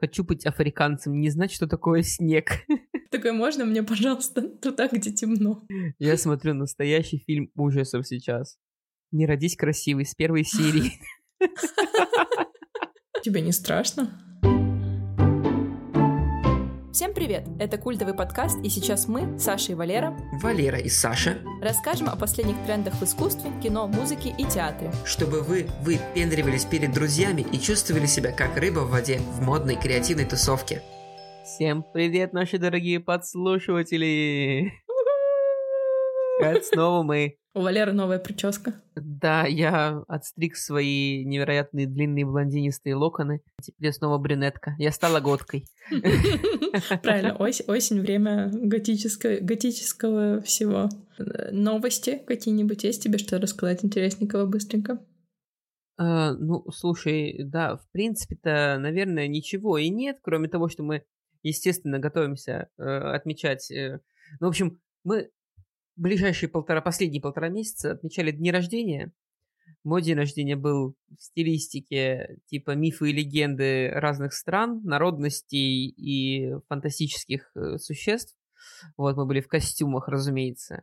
Хочу быть африканцем, не знать, что такое снег. Такой, можно мне, пожалуйста, туда, где темно? Я смотрю настоящий фильм ужасов сейчас. Не родись красивый с первой серии. Тебе не страшно? Всем привет! Это культовый подкаст, и сейчас мы, Саша и Валера, Валера и Саша, расскажем о последних трендах в искусстве, кино, музыке и театре. чтобы вы выпендривались перед друзьями и чувствовали себя как рыба в воде в модной креативной тусовке. Всем привет, наши дорогие подслушиватели! Это снова мы. У Валеры новая прическа. Да, я отстриг свои невероятные длинные блондинистые локоны. Теперь я снова брюнетка. Я стала годкой. Правильно, осень, время готического, всего. Э, Новости какие-нибудь есть тебе, что рассказать интересненького быстренько? А, ну, слушай, да, в принципе-то, наверное, ничего и нет, кроме того, что мы, естественно, готовимся э, отмечать. э, ну, в общем, мы ближайшие полтора, последние полтора месяца отмечали дни рождения. Мой день рождения был в стилистике типа мифы и легенды разных стран, народностей и фантастических э, существ. Вот, мы были в костюмах, разумеется.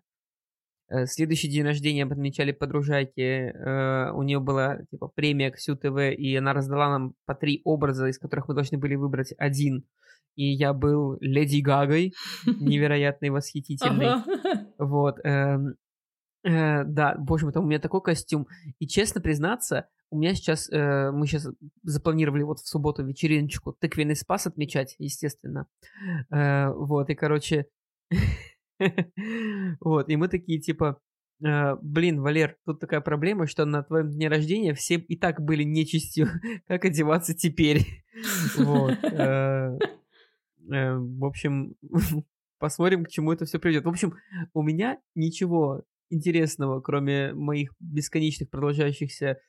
Э, Следующий день рождения отмечали подружайки. э, У нее была типа премия Ксю ТВ, и она раздала нам по три образа, из которых мы должны были выбрать один. И я был Леди Гагой, невероятной, восхитительной. Вот. эм, э, да, боже мой, там у меня такой костюм. И честно признаться, у меня сейчас, э, мы сейчас запланировали вот в субботу вечериночку тыквенный спас отмечать, естественно. Э, вот, и, короче, вот, и мы такие, типа, э, блин, Валер, тут такая проблема, что на твоем дне рождения все и так были нечистью. Как одеваться теперь? Вот. э, В общем, посмотрим, к чему это все приведет. В общем, у меня ничего интересного, кроме моих бесконечных продолжающихся э,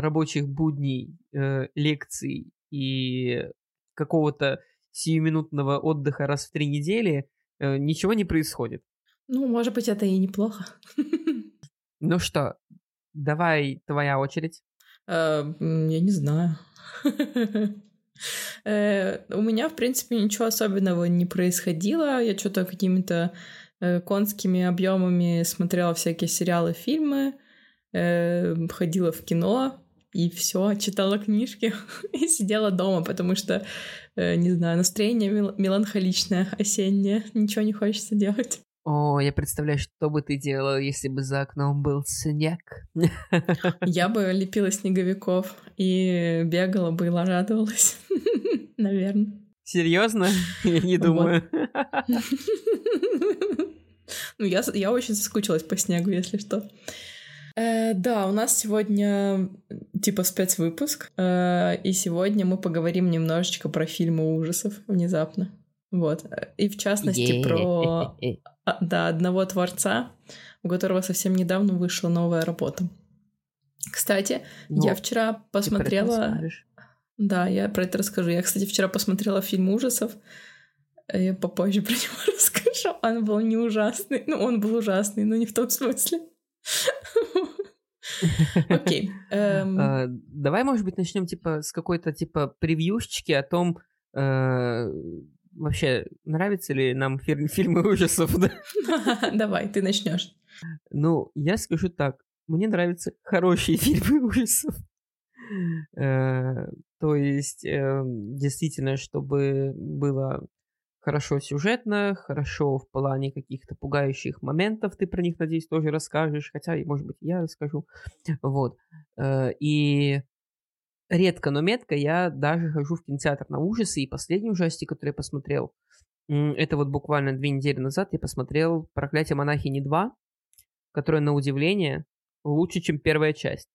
рабочих будней, э, лекций и какого-то сиюминутного отдыха раз в три недели, э, ничего не происходит. Ну, может быть, это и неплохо. Ну что, давай твоя очередь. Э, Я не знаю. Э, У меня, в принципе, ничего особенного не происходило. Я что-то какими-то э, конскими объемами смотрела всякие сериалы, фильмы, э, ходила в кино и все, читала книжки и сидела дома, потому что, не знаю, настроение мел- меланхоличное, осеннее, ничего не хочется делать. О, я представляю, что бы ты делала, если бы за окном был снег. Я бы лепила снеговиков и бегала бы и радовалась, наверное. Серьезно? Я не думаю. Ну, я, я очень соскучилась по снегу, если что. Э, да, у нас сегодня типа спецвыпуск, э, и сегодня мы поговорим немножечко про фильмы ужасов внезапно. Вот. Э, И в частности про а, да, одного творца, у которого совсем недавно вышла новая работа. Кстати, Ну, я вчера посмотрела... Да, я про это расскажу. Я, кстати, вчера посмотрела фильм ужасов. Я попозже про него расскажу. Он был не ужасный. Ну, он был ужасный, но не в том смысле. Окей. эм, А, Давай, может быть, начнем типа с какой-то типа превьюшечки о том, э, вообще нравятся ли нам фир- фильмы ужасов. да? Давай, ты начнешь. Ну, я скажу так, мне нравятся хорошие фильмы ужасов. Э, То есть, э, действительно, чтобы было хорошо сюжетно, хорошо в плане каких-то пугающих моментов, ты про них, надеюсь, тоже расскажешь, хотя, может быть, я расскажу. Вот. Э, И редко, но метко я даже хожу в кинотеатр на ужасы, и последний ужастик, который я посмотрел, это вот буквально две недели назад я посмотрел «Проклятие монахини 2», которое, на удивление, лучше, чем первая часть.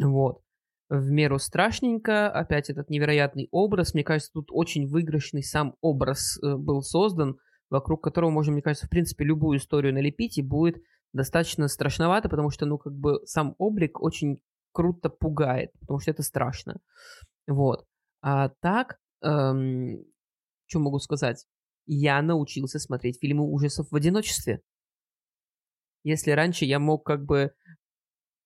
Вот. В меру страшненько, опять этот невероятный образ. Мне кажется, тут очень выигрышный сам образ э, был создан, вокруг которого можно, мне кажется, в принципе, любую историю налепить, и будет достаточно страшновато, потому что, ну, как бы сам облик очень круто пугает, потому что это страшно. Вот. А так, эм, что могу сказать? Я научился смотреть фильмы ужасов в одиночестве. Если раньше я мог как бы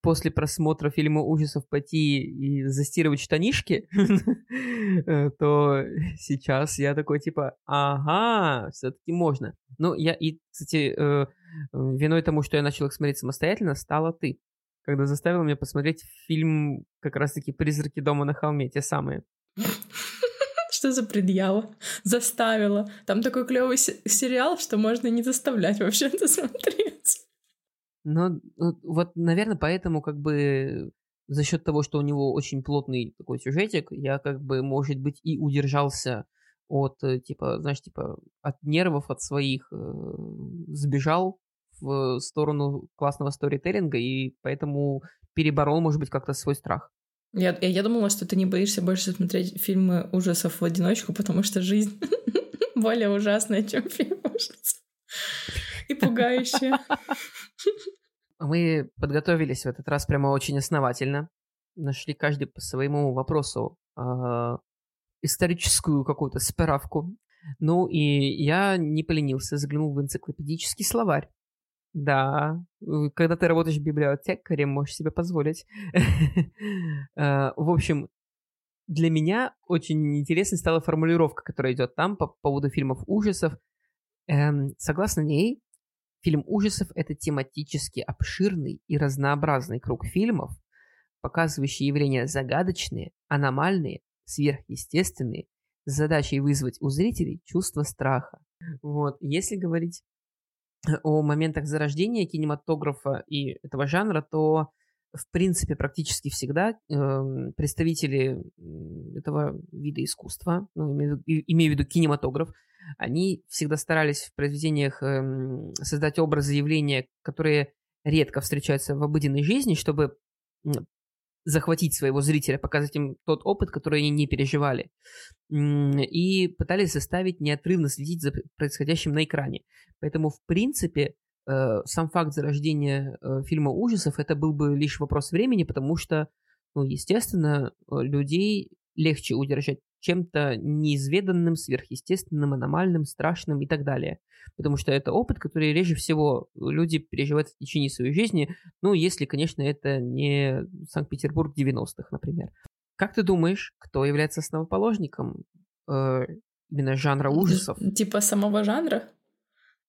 после просмотра фильма ужасов пойти и застирывать штанишки, э, то сейчас я такой типа, ага, все-таки можно. Ну, я и, кстати, э, виной тому, что я начал их смотреть самостоятельно, стала ты, когда заставила меня посмотреть фильм как раз-таки «Призраки дома на холме», те самые. Что за предъява? Заставила. Там такой клевый сериал, что можно не заставлять вообще это смотреть. Ну, вот, наверное, поэтому как бы за счет того, что у него очень плотный такой сюжетик, я как бы, может быть, и удержался от, э, типа, знаешь, типа, от нервов, от своих, э, сбежал в сторону классного сторителлинга, и поэтому переборол, может быть, как-то свой страх. Я, я, я думала, что ты не боишься больше смотреть фильмы ужасов в одиночку, потому что жизнь более ужасная, чем фильм ужасов. И пугающая. Мы подготовились в этот раз прямо очень основательно. Нашли каждый по своему вопросу э, историческую какую-то справку. Ну и я не поленился, заглянул в энциклопедический словарь. Да, когда ты работаешь библиотекарем, можешь себе позволить. Э, в общем, для меня очень интересной стала формулировка, которая идет там по поводу фильмов ужасов. Эм, согласно ней, фильм ужасов — это тематически обширный и разнообразный круг фильмов, показывающий явления загадочные, аномальные, сверхъестественные, с задачей вызвать у зрителей чувство страха. Вот, если говорить о моментах зарождения кинематографа и этого жанра, то в принципе практически всегда э, представители этого вида искусства, ну, имею, имею в виду кинематограф, они всегда старались в произведениях э, создать образы явления, которые редко встречаются в обыденной жизни, чтобы захватить своего зрителя, показать им тот опыт, который они не переживали. И пытались заставить неотрывно следить за происходящим на экране. Поэтому, в принципе, э, сам факт зарождения э, фильма ужасов это был бы лишь вопрос времени, потому что, ну, естественно, э, людей легче удержать чем-то неизведанным, сверхъестественным, аномальным, страшным и так далее. Потому что это опыт, который реже всего люди переживают в течение своей жизни, ну, если, конечно, это не Санкт-Петербург 90-х, например. Как ты думаешь, кто является основоположником э, именно жанра ужасов? Типа самого жанра?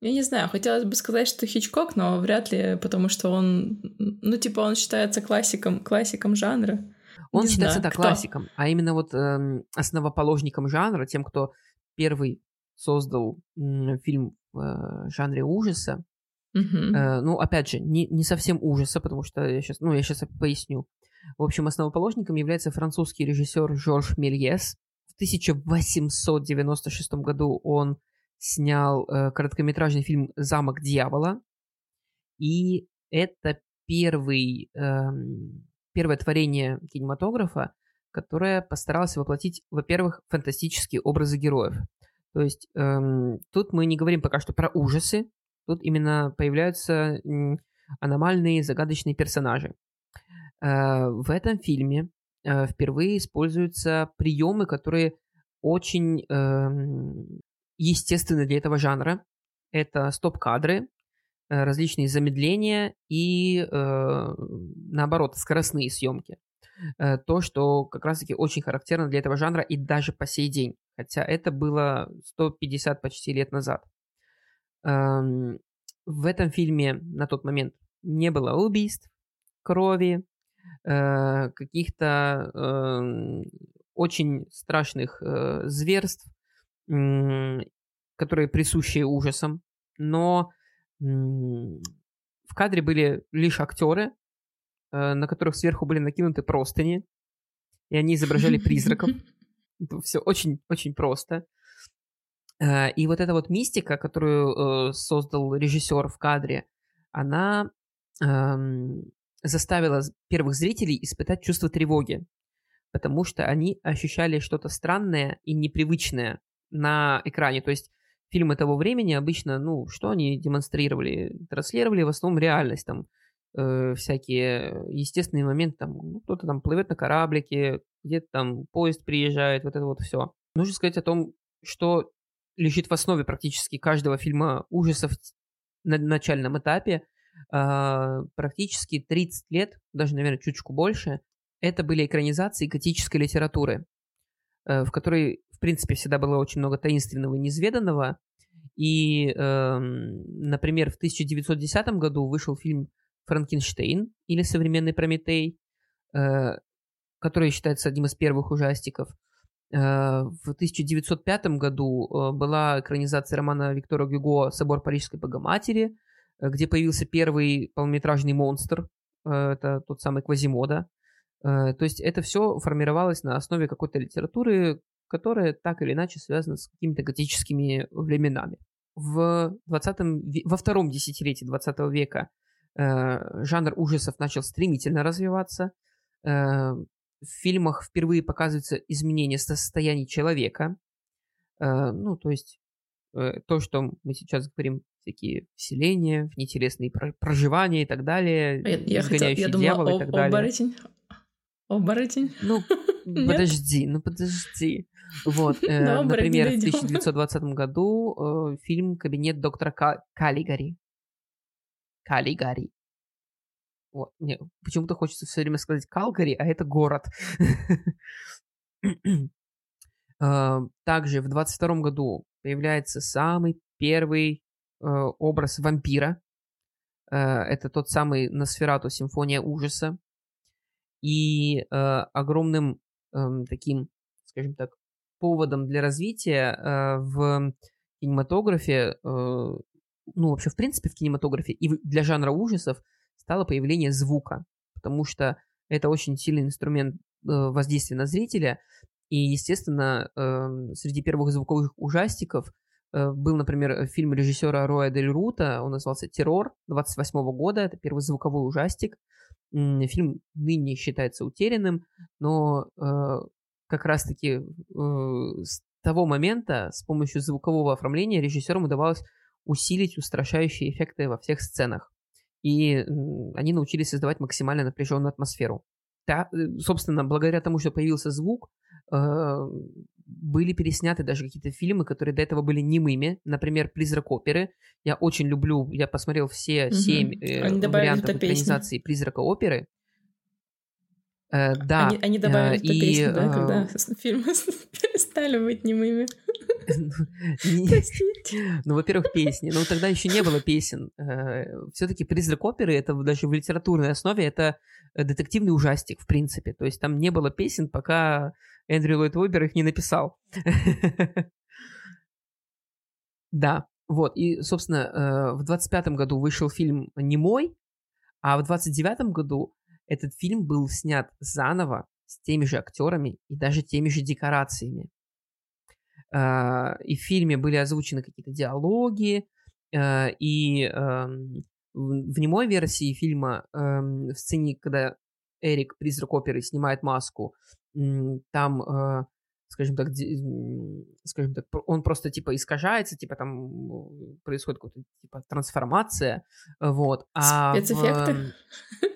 Я не знаю, хотелось бы сказать, что Хичкок, но вряд ли, потому что он, ну, типа, он считается классиком, классиком жанра. Он не считается, знаю, да, кто? классиком, а именно вот э, основоположником жанра, тем, кто первый создал э, фильм в э, жанре ужаса. Mm-hmm. Э, ну, опять же, не, не совсем ужаса, потому что я сейчас, ну, я сейчас поясню. В общем, основоположником является французский режиссер Жорж Мельес. В 1896 году он снял э, короткометражный фильм «Замок дьявола». И это первый э, первое творение кинематографа, которое постаралось воплотить, во-первых, фантастические образы героев. То есть эм, тут мы не говорим пока что про ужасы, тут именно появляются аномальные, загадочные персонажи. Э, в этом фильме э, впервые используются приемы, которые очень э, естественны для этого жанра. Это стоп-кадры, различные замедления и, э, наоборот, скоростные съемки. Э, то, что как раз-таки очень характерно для этого жанра и даже по сей день. Хотя это было 150 почти лет назад. Эм, в этом фильме на тот момент не было убийств, крови, э, каких-то э, очень страшных э, зверств, э, которые присущи ужасам, но в кадре были лишь актеры, э, на которых сверху были накинуты простыни, и они изображали призраков. Это все очень-очень просто. Э, и вот эта вот мистика, которую э, создал режиссер в кадре, она эм, заставила первых зрителей испытать чувство тревоги, потому что они ощущали что-то странное и непривычное на экране. То есть фильмы того времени обычно, ну, что они демонстрировали? Транслировали в основном реальность, там, э, всякие естественные моменты, там, ну, кто-то там плывет на кораблике, где-то там поезд приезжает, вот это вот все. Нужно сказать о том, что лежит в основе практически каждого фильма ужасов на начальном этапе, э, практически 30 лет, даже, наверное, чуточку больше, это были экранизации готической литературы, э, в которой, в принципе, всегда было очень много таинственного и неизведанного. И, э, например, в 1910 году вышел фильм «Франкенштейн» или «Современный Прометей», э, который считается одним из первых ужастиков. Э, в 1905 году э, была экранизация романа Виктора Гюго «Собор Парижской Богоматери», э, где появился первый полнометражный монстр, это тот самый Квазимода. То есть это все формировалось на основе какой-то литературы, которая так или иначе связана с какими-то готическими временами. В 20 во втором десятилетии 20 века жанр ужасов начал стремительно развиваться в фильмах впервые показывается изменение состояния человека. Э, ну, то есть э, то, что мы сейчас говорим, всякие вселения, внетересные проживания и так далее, а я, я хотела, я думала, и так далее. Оборотень. Оборотень. Ну, подожди, ну подожди. Вот, э, например, в 1920 году фильм «Кабинет доктора Каллигари». Каллигари. Вот. Мне почему-то хочется все время сказать Калгари, а это город. А, также в 22 году появляется самый первый э, образ вампира. Э, это тот самый Носферату Симфония ужаса. И э, огромным эм, таким, скажем так, поводом для развития в кинематографе, ну, вообще, в принципе, в кинематографе и для жанра ужасов – стало появление звука, потому что это очень сильный инструмент э, воздействия на зрителя, и, естественно, эм, среди первых звуковых ужастиков э, был, например, фильм режиссера Роя Дель Рута, он назывался «Террор» 28 года, это первый звуковой ужастик. Фильм ныне считается утерянным, но э, как раз-таки с того момента с помощью звукового оформления режиссерам удавалось усилить устрашающие эффекты во всех сценах и они научились создавать максимально напряженную атмосферу. Да, э, собственно, благодаря тому, что появился звук, э, были пересняты даже какие-то фильмы, которые до этого были немыми. Например, «Призрак оперы». Я очень люблю, я посмотрел все семь угу. вариантов экранизации «Призрака оперы». Э, да. Они, они добавили э, и, песню, да, когда фильмы перестали быть немыми. Ну, во-первых, песни. Ну, тогда еще не было песен. Э, Все-таки «Призрак оперы» — это даже в литературной основе это детективный ужастик, в принципе. То есть там не было песен, пока Эндрю Ллойд Уэббер их не написал. Да, вот. И, собственно, в 25-м году вышел фильм «Немой», а в 29-м году этот фильм был снят заново с теми же актерами и даже теми же декорациями. А, и в фильме были озвучены какие-то диалоги, а, и эм, в немой версии фильма эм, в сцене, когда Эрик, призрак оперы, снимает маску, там, э, скажем так, скажем так, он просто типа искажается, типа там происходит какая-то типа трансформация, вот. А Спецэффекты? В,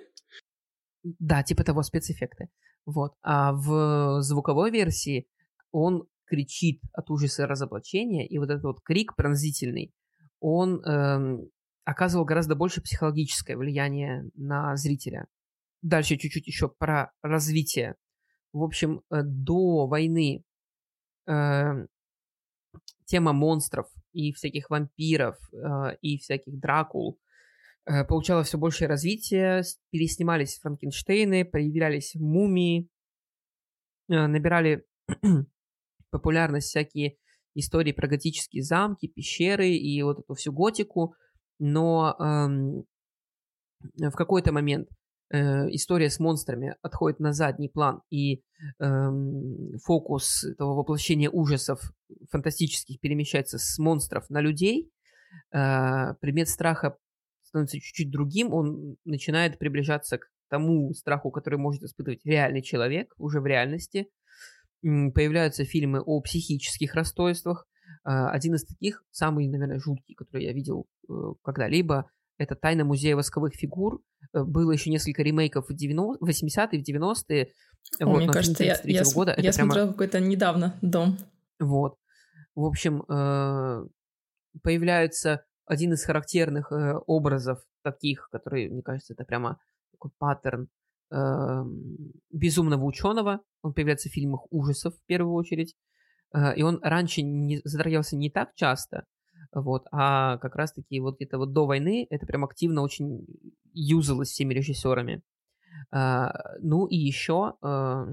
да, типа того спецэффекты. Вот. А в звуковой версии он кричит от ужаса разоблачения, и вот этот вот крик пронзительный, он эм, оказывал гораздо больше психологическое влияние на зрителя. Дальше чуть-чуть еще про развитие. В общем, э, до войны э, тема монстров и всяких вампиров э, и всяких дракул э, получала все большее развитие, переснимались Франкенштейны, появлялись мумии, э, набирали популярность всякие истории про готические замки, пещеры и вот эту всю готику, но эм, в какой-то момент э, история с монстрами отходит на задний план, и эм, фокус этого воплощения ужасов фантастических перемещается с монстров на людей. Э, предмет страха становится чуть-чуть другим, он начинает приближаться к тому страху, который может испытывать реальный человек уже в реальности появляются фильмы о психических расстройствах. А, один из таких, самый, наверное, жуткий, который я видел э, когда-либо, это «Тайна музея восковых фигур». Э, было еще несколько ремейков в 80-е, в 90-е. О, вот, мне кажется, я, я, года. я это смотрела прямо... какой-то недавно «Дом». Вот. В общем, э, появляется один из характерных образов таких, которые, мне кажется, это прямо такой паттерн э, безумного ученого. Он появляется в фильмах ужасов в первую очередь. Э, и он раньше не, затрагивался не так часто, вот, а как раз-таки вот это вот до войны это прям активно очень юзалось всеми режиссерами. Э, ну и еще э,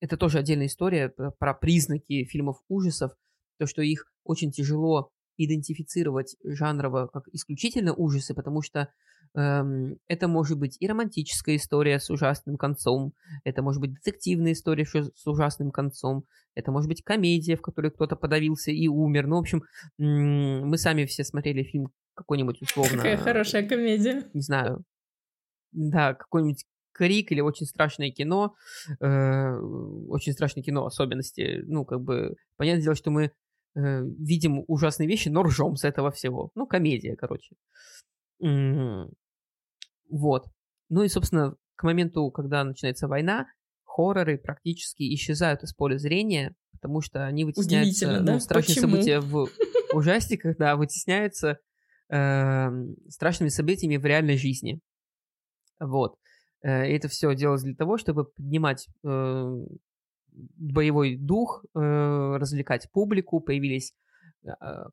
это тоже отдельная история про признаки фильмов ужасов, то, что их очень тяжело идентифицировать жанрово как исключительно ужасы, потому что эм, это может быть и романтическая история с ужасным концом, это может быть детективная история с ужасным концом, это может быть комедия, в которой кто-то подавился и умер. Ну, в общем, мы сами все смотрели фильм какой-нибудь условно... Какая хорошая комедия. Не знаю. Да, какой-нибудь Крик или очень страшное кино, э, очень страшное кино особенности, ну, как бы, понятное дело, что мы э, видим ужасные вещи, но ржем с этого всего. Ну, комедия, короче. Mm-hmm. Вот. Ну и, собственно, к моменту, когда начинается война, хорроры практически исчезают из поля зрения, потому что они вытесняются, ну, страшные Почему? события в ужастиках, да, вытесняются э, страшными событиями в реальной жизни. Вот. Э, это все делалось для того, чтобы поднимать э, боевой дух, э, развлекать публику, появились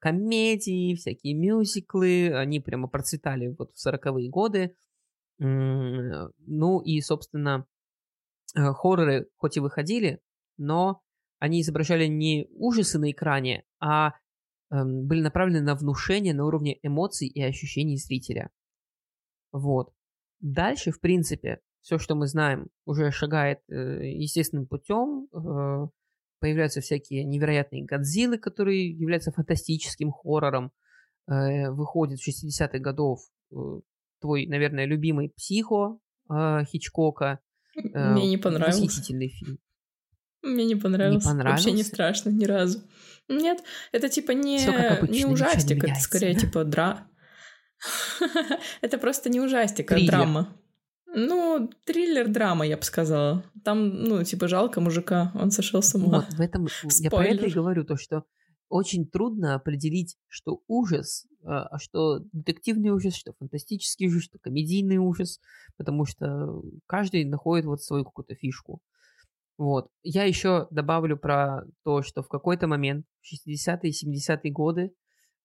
комедии, всякие мюзиклы, они прямо процветали вот в 40-е годы. Ну и, собственно, хорроры хоть и выходили, но они изображали не ужасы на экране, а эм, были направлены на внушение на уровне эмоций и ощущений зрителя. Вот. Дальше, в принципе, все, что мы знаем, уже шагает э, естественным путем. Э, появляются всякие невероятные Годзиллы, которые являются фантастическим хоррором. Э, выходит в 60-х годов твой, наверное, любимый «Психо» Хичкока. Мне не понравился. Восхитительный фильм. Мне не понравился. Не понравился. Вообще не страшно ни разу. Нет, это типа не, обычно, не ужастик, это скорее типа дра... Это просто не ужастик, а драма. Ну, триллер-драма, я бы сказала. Там, ну, типа, жалко мужика, он сошел с ума. Вот, в этом я про это и говорю, то, что очень трудно определить, что ужас, а, а что детективный ужас, что фантастический ужас, что комедийный ужас, потому что каждый находит вот свою какую-то фишку. Вот. Я еще добавлю про то, что в какой-то момент, в 60-е и 70-е годы,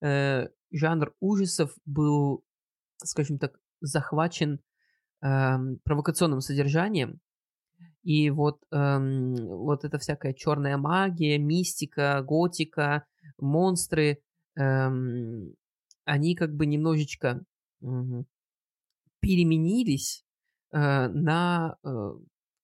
э, жанр ужасов был, скажем так, захвачен провокационным содержанием. И вот, э, вот эта всякая черная магия, мистика, готика, монстры, э, они как бы немножечко э, переменились э, на э,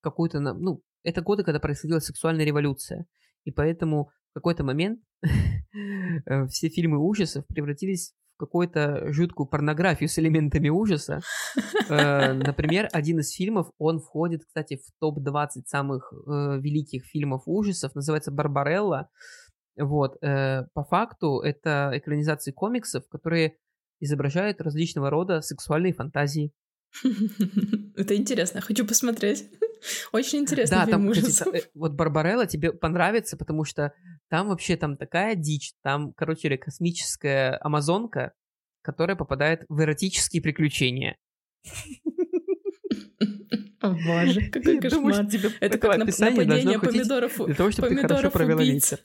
какую-то, ну, это годы, когда происходила сексуальная революция. И поэтому в какой-то момент э, все фильмы ужасов превратились какую-то жуткую порнографию с элементами ужаса. Э, например, один из фильмов, он входит, кстати, в топ-20 самых э, великих фильмов ужасов, называется «Барбарелла». Вот, по факту это экранизации комиксов, которые изображают различного рода сексуальные фантазии. Это интересно, хочу посмотреть. Очень интересно. Да, там, кстати, э, вот Барбарелла тебе понравится, потому что там вообще там такая дичь. Там, короче, космическая амазонка, которая попадает в эротические приключения. О боже, какой кошмар. Это как нападение помидоров Для того, чтобы ты хорошо провела вечер.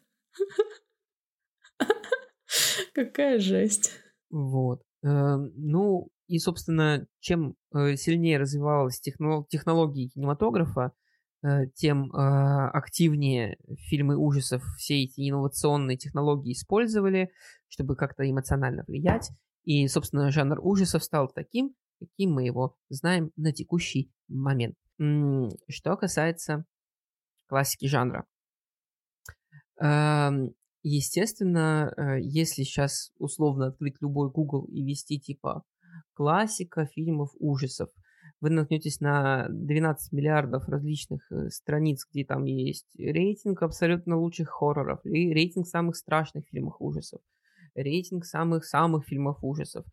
Какая жесть. Вот. Эм, ну, и, собственно, чем э, сильнее развивалась технология кинематографа, э, тем а, активнее фильмы ужасов все эти инновационные технологии использовали, чтобы как-то эмоционально влиять. И, собственно, жанр ужасов стал таким, каким мы его знаем на текущий момент. Что касается классики жанра. Эм, естественно, э, если сейчас условно открыть любой Google и ввести типа классика фильмов ужасов. Вы наткнетесь на 12 миллиардов различных э, страниц, где там есть рейтинг абсолютно лучших хорроров, и рейтинг самых страшных фильмов ужасов, рейтинг самых-самых фильмов ужасов.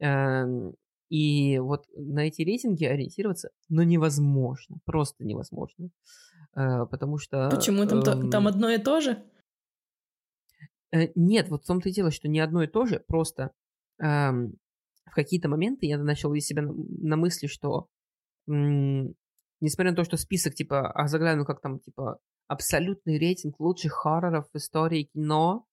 Эм, и вот на эти рейтинги ориентироваться, ну, невозможно, просто невозможно. Э, потому что... Почему? Там, эм... там одно и то же? Э, нет, вот в том-то и дело, что не одно и то же, просто эм, в какие-то моменты я начал ловить себя на, мысли, что несмотря на то, что список, типа, озаглавлен как там, типа, абсолютный рейтинг лучших хорроров в истории кино,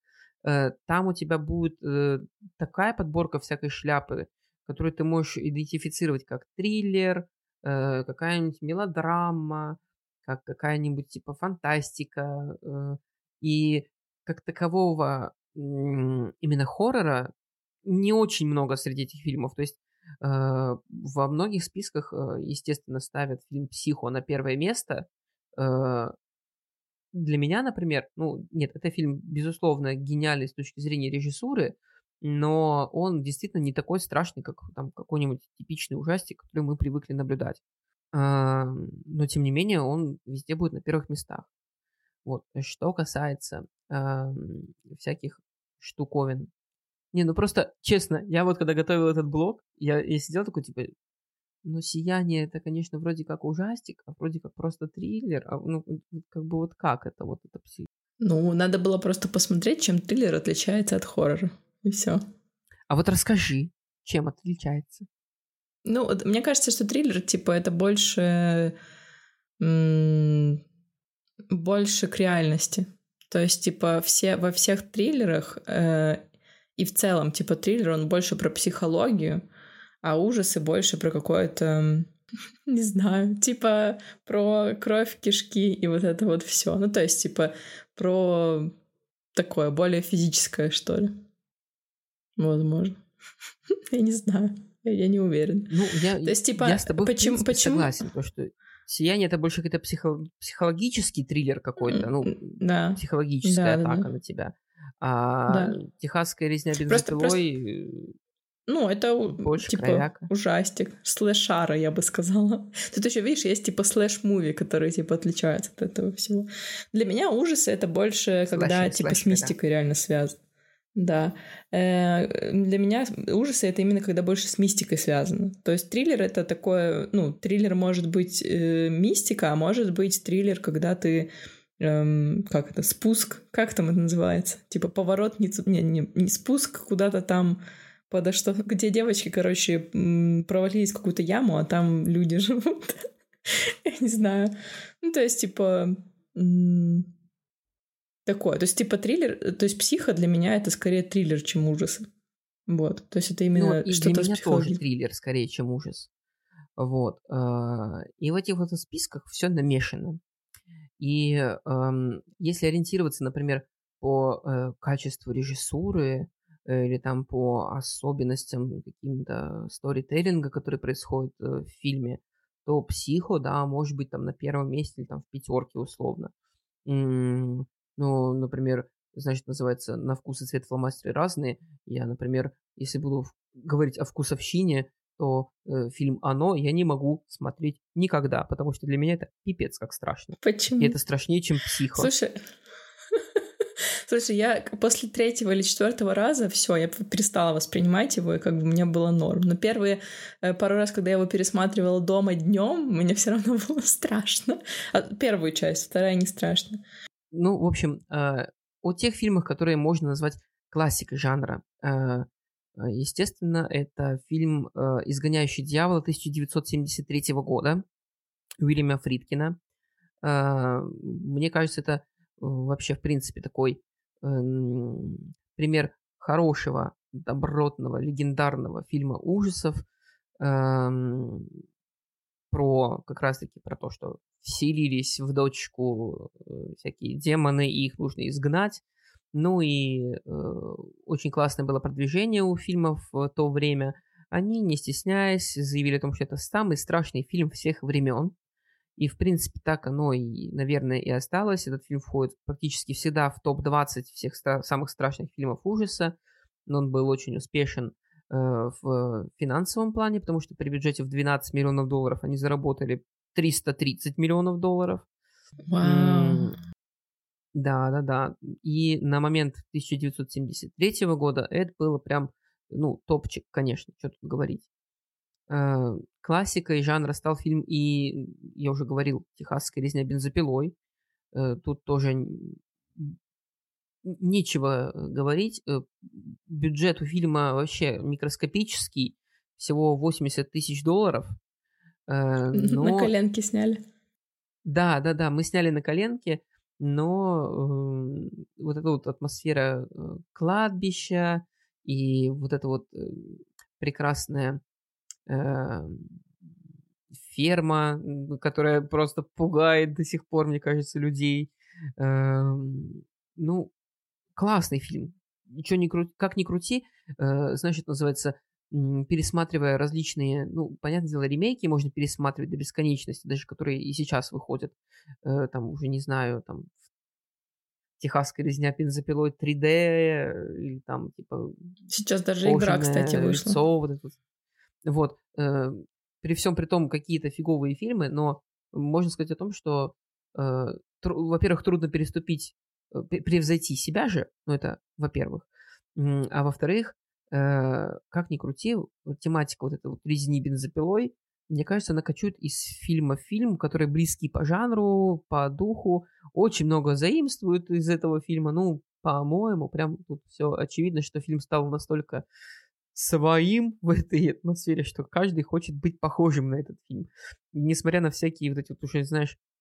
э, там у тебя будет э, такая подборка всякой шляпы, которую ты можешь идентифицировать как триллер, э, какая-нибудь мелодрама, как какая-нибудь типа фантастика. Э, и как такового именно хоррора не очень много среди этих фильмов. То есть э, во многих списках, э, естественно, ставят фильм «Психо» на первое место. Э, для меня, например, ну, нет, это фильм, безусловно, гениальный с точки зрения режиссуры, но он действительно не такой страшный, как там какой-нибудь типичный ужастик, который мы привыкли наблюдать. А, но, тем не менее, он везде будет на первых местах. Вот. Что касается а, всяких штуковин. Не, ну просто, честно, я вот когда готовил этот блог, я, я сидел такой, типа, ну, «Сияние» это, конечно, вроде как ужастик, а вроде как просто триллер. А, ну, как бы вот как это вот это пси... Ну, надо было просто посмотреть, чем триллер отличается от хоррора. И все. А вот расскажи, чем отличается? Ну, вот, мне кажется, что триллер, типа, это больше... М- больше к реальности. То есть, типа, все, во всех триллерах э, и в целом, типа, триллер, он больше про психологию, а ужасы больше про какое-то, не знаю, типа, про кровь, кишки и вот это вот все. Ну, то есть, типа, про такое более физическое, что ли. Возможно. Я не знаю. Я не уверен. Ну, я, То есть, типа, я с тобой почему, почему... согласен, потому что «Сияние» — это больше какой-то психо... психологический триллер какой-то, ну, да. психологическая да, атака да, на тебя. А да. «Техасская резня бензопилой» просто... Э, ну, это больше типа кровяка. ужастик, слэшара, я бы сказала. Тут еще, видишь, есть типа слэш-movie, которые типа отличаются от этого всего. Для меня ужасы это больше, когда типа слэшер, с мистикой да. реально связано. Да. Э, для меня ужасы это именно когда больше с мистикой связано. То есть триллер это такое, ну, триллер может быть э, мистика, а может быть триллер, когда ты эм, как это, спуск, как там это называется? Типа поворот, не, не, не, не спуск куда-то там подо что, где девочки, короче, провалились в какую-то яму, а там люди живут. Я не знаю. Ну, то есть, типа, такое. То есть, типа, триллер, э, то есть, психа для меня это скорее триллер, чем ужасы. Вот. То есть, это именно ну, что-то для меня тоже триллер скорее, чем ужас. Вот. А, и в этих вот списках все намешано. И эм, если ориентироваться, например, по э, качеству режиссуры э, или там по особенностям каким-то сторителлинга, который происходит э, в фильме, то «Психо», да, может быть там на первом месте или там в пятерке условно. Ну, например, значит, называется «На вкус и цвет фломастеры разные». Я, например, если буду говорить о вкусовщине, то э, фильм «Оно» я не могу смотреть никогда, потому что для меня это пипец как страшно. Почему? И это страшнее, чем «Психо». Слушай, Слушай, я после третьего или четвертого раза все, я перестала воспринимать его, и как бы мне было норм. Но первые э, пару раз, когда я его пересматривала дома днем, мне все равно было страшно. А первую часть, вторая не страшно. Ну, в общем, э, о тех фильмах, которые можно назвать классикой жанра. Э, естественно, это фильм э, «Изгоняющий дьявола» 1973 года Уильяма Фридкина. Э, мне кажется, это вообще, в принципе, такой э, пример хорошего, добротного, легендарного фильма ужасов э, про как раз-таки про то, что вселились в дочку всякие демоны, и их нужно изгнать. Ну и э, очень классное было продвижение у фильмов в то время. Они, не стесняясь, заявили о том, что это самый страшный фильм всех времен. И, в принципе, так оно и, наверное, и осталось. Этот фильм входит практически всегда в топ-20 всех стра- самых страшных фильмов ужаса. Но он был очень успешен э, в финансовом плане, потому что при бюджете в 12 миллионов долларов они заработали 330 миллионов долларов. Вау. Да, да, да. И на момент 1973 года это было прям, ну, топчик, конечно, что тут говорить. Э, классикой жанра стал фильм и, я уже говорил, «Техасская резня бензопилой». Э, тут тоже нечего говорить. Э, бюджет у фильма вообще микроскопический, всего 80 тысяч долларов. Но... На коленке сняли. Да, да, да, мы сняли на коленке, но э, вот эта вот атмосфера э, кладбища и вот эта вот э, прекрасная э, ферма, которая просто пугает до сих пор, мне кажется, людей. Э, ну, классный фильм. Ничего не кру... Как ни крути, э, значит, называется пересматривая различные, ну, понятное дело, ремейки можно пересматривать до бесконечности, даже которые и сейчас выходят, э, там, уже не знаю, там, Техасская резня бензопилой 3D, или там, типа... Сейчас даже игра, кстати, вышла. Лицо, вот, это. вот. Э, при всем при том, какие-то фиговые фильмы, но можно сказать о том, что, э, тру- во-первых, трудно переступить, э, превзойти себя же, ну, это во-первых, а во-вторых, как ни крути, тематика вот этой вот резни бензопилой, мне кажется, она кочует из фильма в фильм, который близкий по жанру, по духу, очень много заимствует из этого фильма. Ну, по-моему, прям тут все очевидно, что фильм стал настолько своим в этой атмосфере, что каждый хочет быть похожим на этот фильм. И несмотря на всякие вот эти вот уже, знаешь, Э,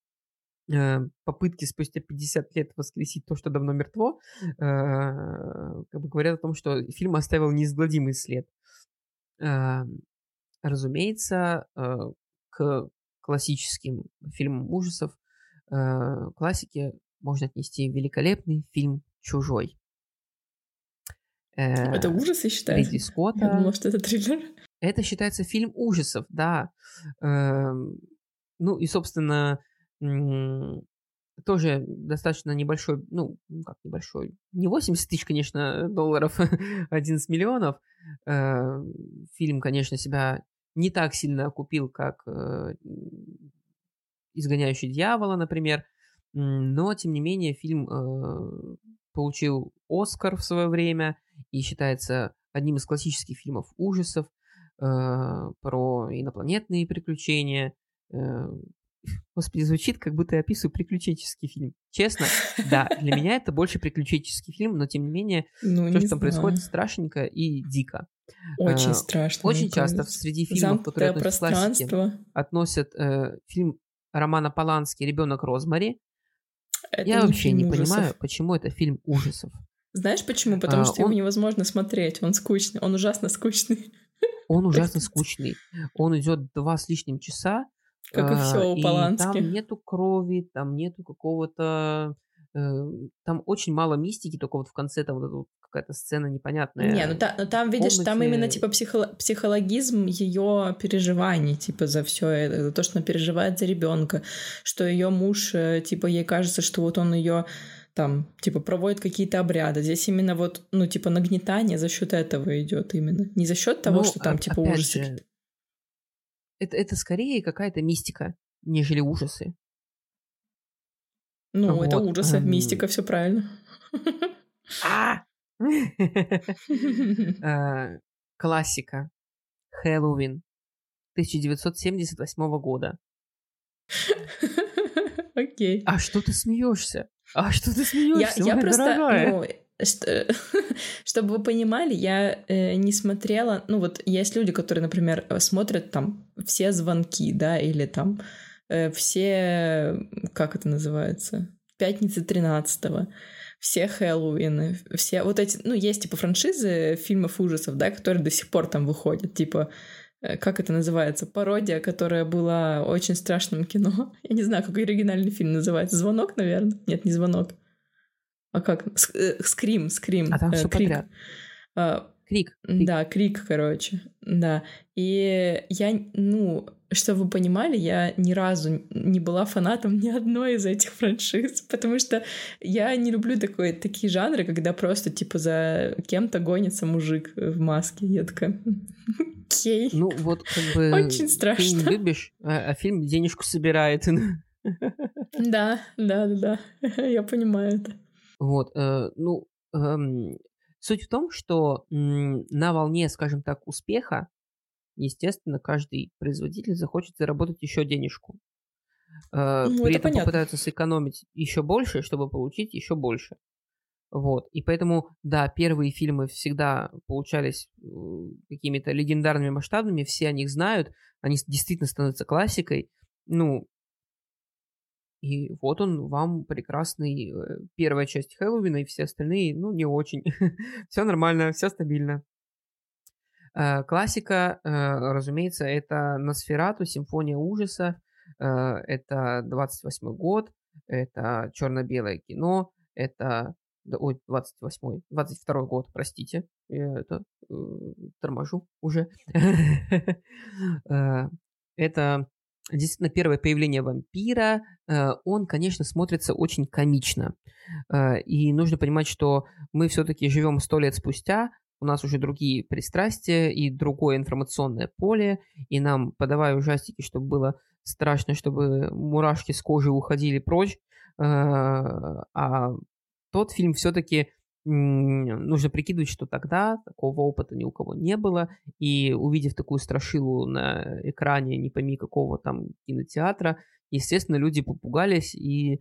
попытки спустя 50 лет воскресить то, что давно мертво, э, как бы говорят о том, что фильм оставил неизгладимый след. Э, разумеется, к классическим фильмам ужасов, классике можно отнести великолепный фильм «Чужой». Это ужасы считается? Ридли Скотта. Я думала, что это триллер. Это считается фильм ужасов, да. Эм, ну и, собственно, тоже достаточно небольшой, ну, как небольшой, не 80 тысяч, конечно, долларов, 11 миллионов. Э, фильм, конечно, себя не так сильно окупил, как э, «Изгоняющий дьявола», например, но, тем не менее, фильм э, получил Оскар в свое время и считается одним из классических фильмов ужасов про инопланетные приключения, Господи, звучит, как будто я описываю приключенческий фильм. Честно, да, для меня это больше приключенческий фильм, но тем не менее, ну, то, что там происходит, страшненько и дико. Очень э, страшно. Очень часто среди фильмов, которые относятся к классике, относят э, фильм Романа Полански «Ребенок Розмари». Это я вообще не ужасов. понимаю, почему это фильм ужасов. Знаешь почему? Потому а, что он... его невозможно смотреть, он скучный, он ужасно скучный. Он ужасно скучный. Он идет два с лишним часа, как и все у Полански. там нету крови, там нету какого-то... Э, там очень мало мистики, только вот в конце там вот, какая-то сцена непонятная. Не, ну, та, ну там, видишь, там именно типа психо психологизм ее переживаний, типа за все это, за то, что она переживает за ребенка, что ее муж, э, типа, ей кажется, что вот он ее там, типа, проводит какие-то обряды. Здесь именно вот, ну, типа, нагнетание за счет этого идет именно. Не за счет того, ну, что там, типа, ужасы. Же, это, это скорее какая-то мистика, нежели ужасы. Ну, вот. это ужасы, um... мистика, все правильно. А! А, классика. Хэллоуин. 1978 года. Окей. А что ты смеешься? А что ты смеешься? Я, я просто, ну, что, чтобы вы понимали, я э, не смотрела, ну вот есть люди, которые, например, смотрят там все звонки, да, или там э, все, как это называется, пятницы 13 все Хэллоуины, все вот эти, ну, есть типа франшизы фильмов ужасов, да, которые до сих пор там выходят, типа э, как это называется, пародия, которая была очень страшным кино. Я не знаю, какой оригинальный фильм называется. Звонок, наверное? Нет, не звонок. А как? Э, скрим, скрим. А там э, все крик. подряд. А, крик, крик. Да, крик, короче. Да. И я, ну, чтобы вы понимали, я ни разу не была фанатом ни одной из этих франшиз, потому что я не люблю такой, такие жанры, когда просто, типа, за кем-то гонится мужик в маске. Я такая, окей. Ну, вот как бы... Очень страшно. Ты не любишь, а, а фильм денежку собирает. Да, да, да, да. Я понимаю это. Вот, э, ну, эм, суть в том, что м, на волне, скажем так, успеха, естественно, каждый производитель захочет заработать еще денежку. Э, ну, при этом понятно. попытаются сэкономить еще больше, чтобы получить еще больше. Вот. И поэтому, да, первые фильмы всегда получались э, какими-то легендарными масштабными, все о них знают, они действительно становятся классикой. Ну, и вот он вам прекрасный э, первая часть Хэллоуина, и все остальные, ну, не очень. все нормально, все стабильно. Э, классика, разумеется, это Носферату, Симфония ужаса, это 28 год, это черно-белое кино, это ой, 28-й, 22 год, простите, я это э, торможу уже. Э, это действительно первое появление вампира. Э, он, конечно, смотрится очень комично. Э, и нужно понимать, что мы все-таки живем сто лет спустя, у нас уже другие пристрастия и другое информационное поле, и нам, подавая ужастики, чтобы было страшно, чтобы мурашки с кожи уходили прочь, а тот фильм все-таки нужно прикидывать, что тогда такого опыта ни у кого не было, и увидев такую страшилу на экране, не пойми какого там кинотеатра, естественно, люди попугались, и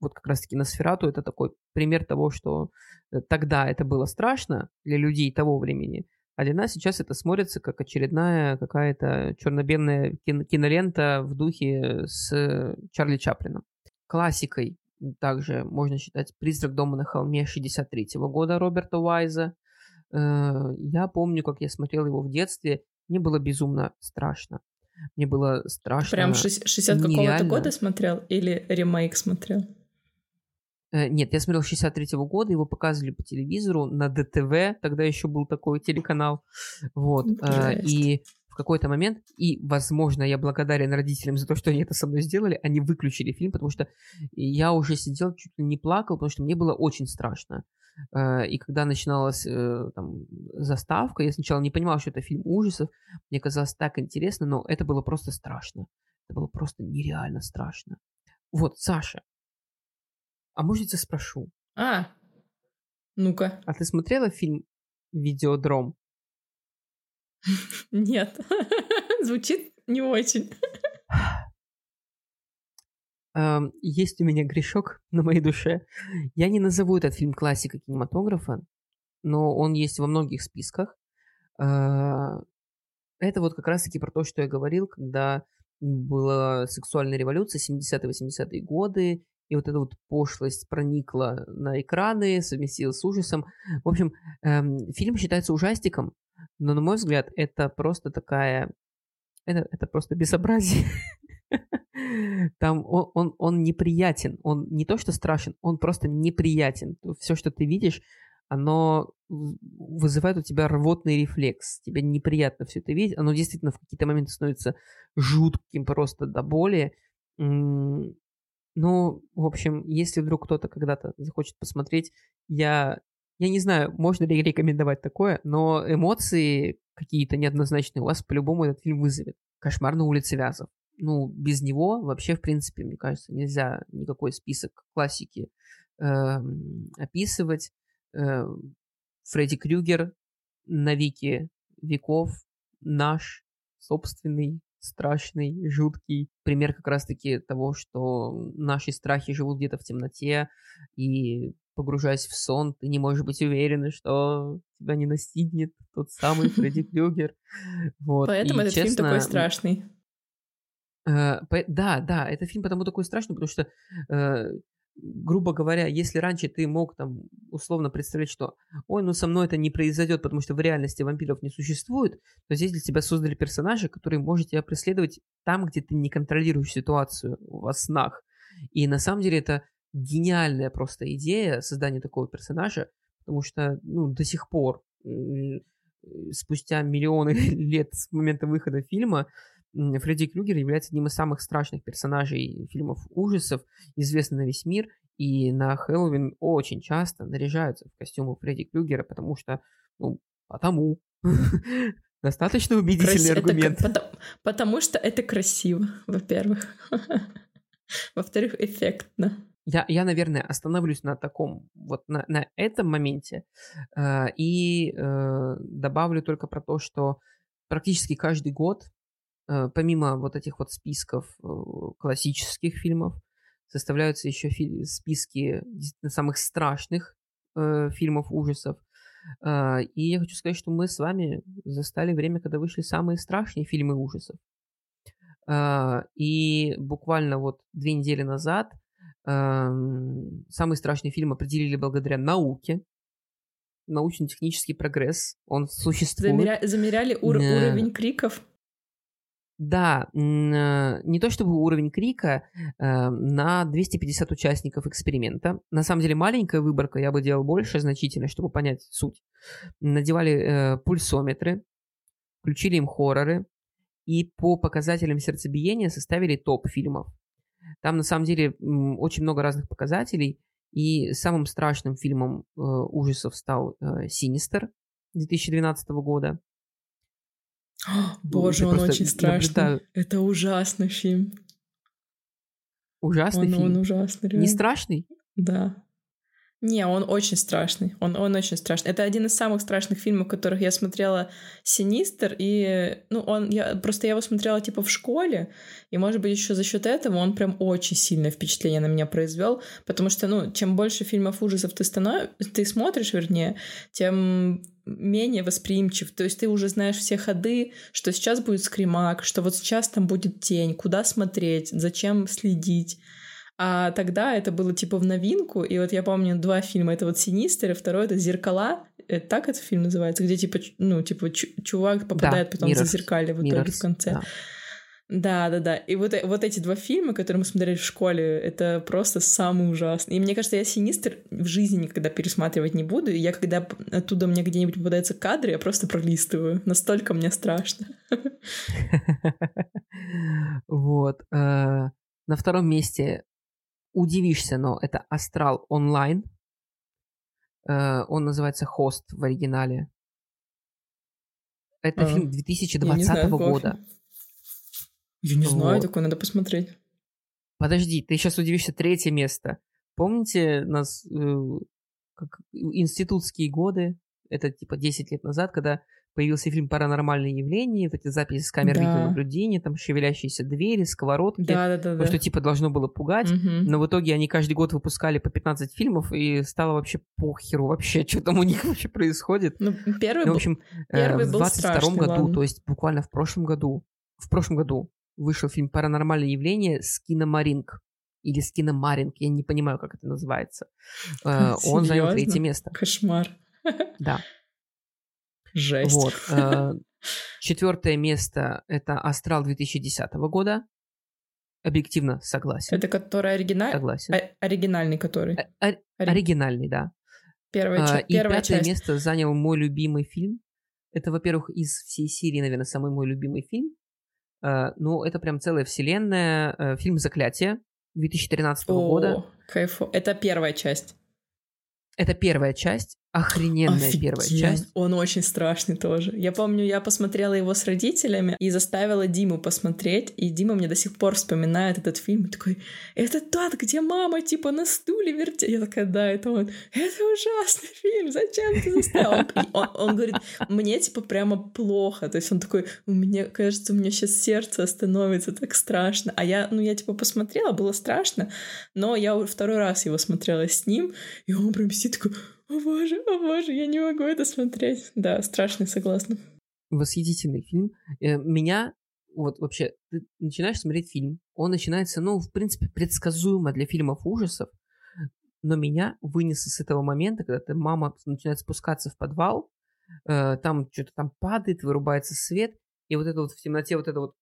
вот как раз-таки Носферату это такой пример того, что э, тогда это было страшно для людей того времени, а для нас сейчас это смотрится как очередная какая-то черно-белая кинолента в духе с Чарли Чаплином. Классикой также можно считать «Призрак дома на холме» 63 -го года Роберта Уайза. Э, я помню, как я смотрел его в детстве. Мне было безумно страшно. Мне было страшно. Прям 60 какого-то года смотрел или ремейк смотрел? Э, нет, я смотрел 63-го года, его показывали по телевизору на ДТВ, тогда еще был такой телеканал. Вот. Э, Жесть. И в какой-то момент, и, возможно, я благодарен родителям за то, что они это со мной сделали, они выключили фильм, потому что я уже сидел, чуть ли не плакал, потому что мне было очень страшно. Э, и когда начиналась э, там, заставка, я сначала не понимал, что это фильм ужасов, мне казалось так интересно, но это было просто страшно. Это было просто нереально страшно. Вот, Саша, а может, я тебя спрошу? А, ну-ка. А ты смотрела фильм «Видеодром»? Нет. Звучит не очень. Есть у меня грешок на моей душе. Я не назову этот фильм классикой кинематографа, но он есть во многих списках. А, это вот как раз-таки про то, что я говорил, когда была сексуальная революция, 70-80-е годы, и вот эта вот пошлость проникла на экраны, совместилась с ужасом. В общем, эм, фильм считается ужастиком, но, на мой взгляд, это просто такая... Это, это просто безобразие. Там он, он, он неприятен. Он не то, что страшен, он просто неприятен. Все, что ты видишь, оно вызывает у тебя рвотный рефлекс. Тебе неприятно все это видеть. Оно действительно в какие-то моменты становится жутким просто до боли. Ну, в общем, если вдруг кто-то когда-то захочет посмотреть, я я не знаю, можно ли рекомендовать такое, но эмоции какие-то неоднозначные у вас по-любому этот фильм вызовет. Кошмар на улице Вязов. Ну, без него вообще, в принципе, мне кажется, нельзя никакой список классики э, описывать. Э, Фредди Крюгер на веки веков наш собственный страшный, жуткий пример как раз-таки того, что наши страхи живут где-то в темноте, и погружаясь в сон, ты не можешь быть уверен, что тебя не настигнет тот самый Фредди Крюгер. Вот. Поэтому и, этот честно, фильм такой страшный. Э, по, да, да, этот фильм потому такой страшный, потому что, э, грубо говоря, если раньше ты мог там условно представлять, что ой, ну со мной это не произойдет, потому что в реальности вампиров не существует, то здесь для тебя создали персонажа, который может тебя преследовать там, где ты не контролируешь ситуацию во снах. И на самом деле это гениальная просто идея создания такого персонажа, потому что, ну, до сих пор, спустя миллионы лет с момента выхода фильма, Фредди Крюгер является одним из самых страшных персонажей фильмов ужасов, известный на весь мир, и на Хэллоуин очень часто наряжаются в костюмы Фредди Крюгера, потому что, ну, потому. Достаточно убедительный Крас... аргумент. Это, потому, потому что это красиво, во-первых. Во-вторых, эффектно. Я, я, наверное, остановлюсь на таком, вот на, на этом моменте э, и э, добавлю только про то, что практически каждый год, э, помимо вот этих вот списков э, классических фильмов, составляются еще фи- списки самых страшных э, фильмов ужасов. Э, и я хочу сказать, что мы с вами застали время, когда вышли самые страшные фильмы ужасов. Э, и буквально вот две недели назад самый страшный фильм определили благодаря науке, научно-технический прогресс, он существует. Замеря... Замеряли ур... э... уровень криков? Да, не то чтобы уровень крика, э, на 250 участников эксперимента. На самом деле маленькая выборка, я бы делал больше значительно, чтобы понять суть. Надевали э, пульсометры, включили им хорроры, и по показателям сердцебиения составили топ фильмов. Там на самом деле очень много разных показателей, и самым страшным фильмом ужасов стал «Синистер» 2012 года. Боже, он очень страшный. Наблюдаю. Это ужасный фильм. Ужасный он, фильм? Он ужасный. Реально. Не страшный? Да. Не, он очень страшный. Он, он очень страшный. Это один из самых страшных фильмов, которых я смотрела Синистер. И, ну, он, я, просто я его смотрела, типа, в школе. И, может быть, еще за счет этого он прям очень сильное впечатление на меня произвел. Потому что, ну, чем больше фильмов ужасов ты, станов... ты смотришь, вернее, тем менее восприимчив. То есть ты уже знаешь все ходы, что сейчас будет скримак, что вот сейчас там будет тень, куда смотреть, зачем следить. А тогда это было типа в новинку, и вот я помню два фильма, это вот «Синистер», и второй — это «Зеркала», это так этот фильм называется, где типа, ну, типа чувак попадает да, потом Mirrors. в зеркале в итоге Mirrors, в конце. Да. Да, да, да. И вот, э, вот эти два фильма, которые мы смотрели в школе, это просто самые ужасные. И мне кажется, я «Синистер» в жизни никогда пересматривать не буду. И я, когда оттуда мне где-нибудь попадаются кадры, я просто пролистываю. Настолько мне страшно. Вот. Э, на втором месте удивишься, но это Астрал онлайн. Э, он называется Хост в оригинале. Это а, фильм 2020 года. Я не знаю, вот. такое надо посмотреть. Подожди, ты сейчас удивишься третье место. Помните нас э, как институтские годы, это типа 10 лет назад, когда появился фильм «Паранормальные явления», вот эти записи с камер да. видеонаблюдения, там шевелящиеся двери, сковородки, да, да, да, да. что типа должно было пугать, угу. но в итоге они каждый год выпускали по 15 фильмов, и стало вообще похеру вообще, что там у них вообще происходит. Ну, первый, ну, в общем, э, первый в 22 году, ладно. то есть буквально в прошлом году, в прошлом году вышел фильм «Паранормальные явления» с киномаринг или с киномаринг, я не понимаю, как это называется. Серьезно? Э, он занял третье место. Кошмар. Да. Жесть. Вот. Э, Четвертое место это Астрал 2010 года. Объективно согласен. Это который оригинальный? Согласен. О- оригинальный который? О- о- оригинальный, да. Первая, а, и первая пятое часть. место занял мой любимый фильм. Это, во-первых, из всей серии, наверное, самый мой любимый фильм. Uh, ну, это прям целая вселенная. Фильм «Заклятие» 2013 О, года. Кайфу. Это первая часть. Это первая часть. Охрененная Офигеть. первая часть. Он очень страшный тоже. Я помню, я посмотрела его с родителями и заставила Диму посмотреть, и Дима мне до сих пор вспоминает этот фильм. И такой, это тот, где мама типа на стуле вертит. Я такая, да, это он. Это ужасный фильм, зачем ты заставил? Он, он, говорит, мне типа прямо плохо. То есть он такой, мне кажется, у меня сейчас сердце остановится, так страшно. А я, ну я типа посмотрела, было страшно, но я второй раз его смотрела с ним, и он прям сидит такой, о боже, о боже, я не могу это смотреть. Да, страшно, согласна. Восхитительный фильм. Э, меня, вот вообще, ты начинаешь смотреть фильм, он начинается, ну, в принципе, предсказуемо для фильмов ужасов, но меня вынесло с этого момента, когда ты, мама начинает спускаться в подвал, э, там что-то там падает, вырубается свет, и вот это вот в темноте, вот это вот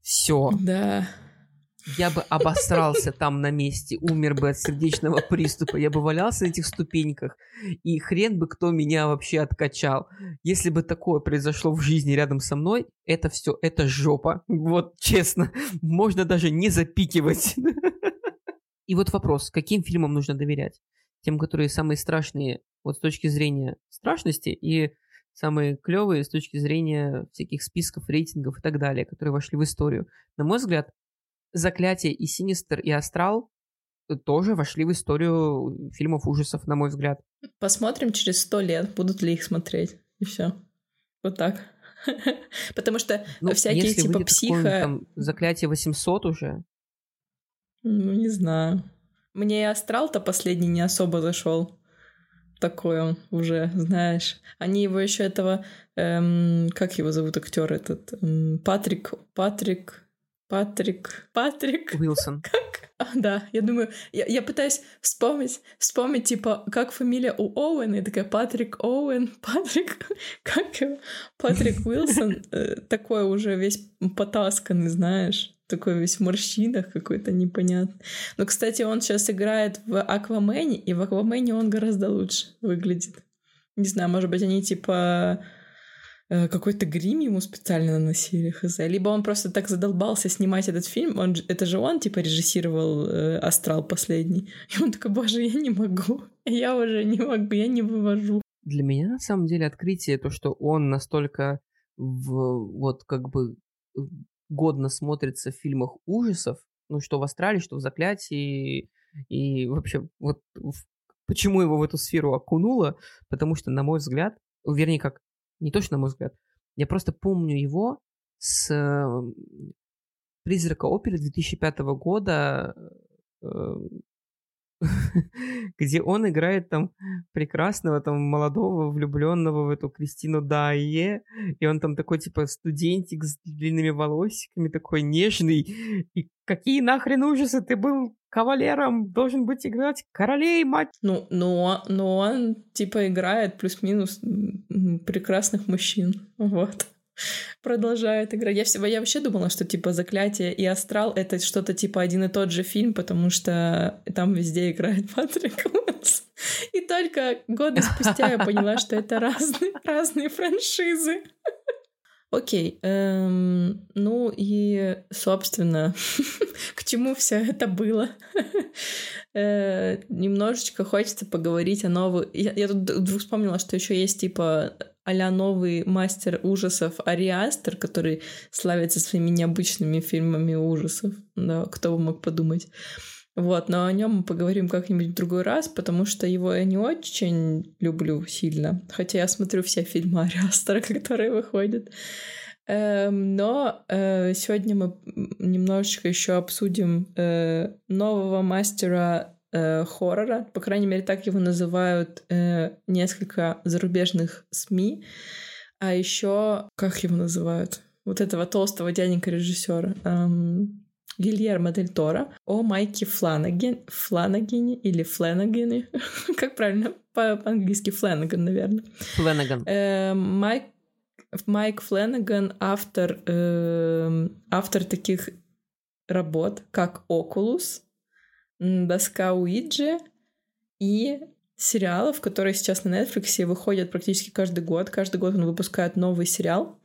все. Да я бы обосрался там на месте, умер бы от сердечного приступа, я бы валялся на этих ступеньках, и хрен бы кто меня вообще откачал. Если бы такое произошло в жизни рядом со мной, это все, это жопа. Вот честно, можно даже не запикивать. И вот вопрос, каким фильмам нужно доверять? Тем, которые самые страшные вот с точки зрения страшности и самые клевые с точки зрения всяких списков, рейтингов и так далее, которые вошли в историю. На мой взгляд, Заклятие и Синистер и Астрал тоже вошли в историю фильмов ужасов, на мой взгляд. Посмотрим через сто лет, будут ли их смотреть. И все. Вот так. Потому что ну, всякие типа психо... Там, заклятие 800 уже. Ну, не знаю. Мне и Астрал-то последний не особо зашел. Такой он уже, знаешь. Они его еще этого... Эм, как его зовут актер этот? Эм, Патрик... Патрик... Патрик... Патрик... Уилсон. Как? А, да, я думаю, я, я пытаюсь вспомнить, вспомнить, типа, как фамилия у Оуэна, и такая Патрик Оуэн, Патрик, как его? Патрик Уилсон, э, такой уже весь потасканный, знаешь такой весь в морщинах какой-то непонятный. Но, кстати, он сейчас играет в Аквамене, и в Аквамене он гораздо лучше выглядит. Не знаю, может быть, они типа какой-то грим ему специально наносили, хз. Либо он просто так задолбался снимать этот фильм, он, это же он, типа, режиссировал э, «Астрал» последний. И он такой, боже, я не могу, я уже не могу, я не вывожу. Для меня, на самом деле, открытие то, что он настолько в, вот как бы годно смотрится в фильмах ужасов, ну, что в «Астрале», что в «Заклятии», и вообще, вот почему его в эту сферу окунуло, потому что, на мой взгляд, вернее, как, не точно на мой взгляд, я просто помню его с «Призрака оперы» 2005 года, э, где он играет там прекрасного, там молодого, влюбленного в эту Кристину Дайе, и он там такой типа студентик с длинными волосиками, такой нежный, и какие нахрен ужасы, ты был кавалером, должен быть играть королей, мать. Ну, но, но он типа играет плюс-минус прекрасных мужчин, вот продолжает играть. Я, всего, я вообще думала, что типа «Заклятие» и «Астрал» — это что-то типа один и тот же фильм, потому что там везде играет Патрик Уилсон. И только годы спустя я поняла, что это разные, разные франшизы. Окей, эм, ну и, собственно, к чему все это было? Э, немножечко хочется поговорить о новых... Я, я тут вдруг вспомнила, что еще есть типа а новый мастер ужасов Ари Астер, который славится своими необычными фильмами ужасов. Да, кто бы мог подумать. Вот, но о нем мы поговорим как-нибудь в другой раз, потому что его я не очень люблю сильно. Хотя я смотрю все фильмы Ари Астера, которые выходят. Эм, но э, сегодня мы немножечко еще обсудим э, нового мастера э, хоррора, по крайней мере, так его называют несколько зарубежных СМИ. А еще, как его называют? Вот этого толстого дяденька режиссера. Эм, Гильермо Дель Торо о Майке Фланаген, Фланагене или Фленагене. как правильно по-английски? Фленаган, наверное. Фленаган. Э, Майк Майк Фленаган автор, э, автор таких работ, как Oculus, доска Уиджи и сериалов, которые сейчас на Netflix выходят практически каждый год. Каждый год он выпускает новый сериал.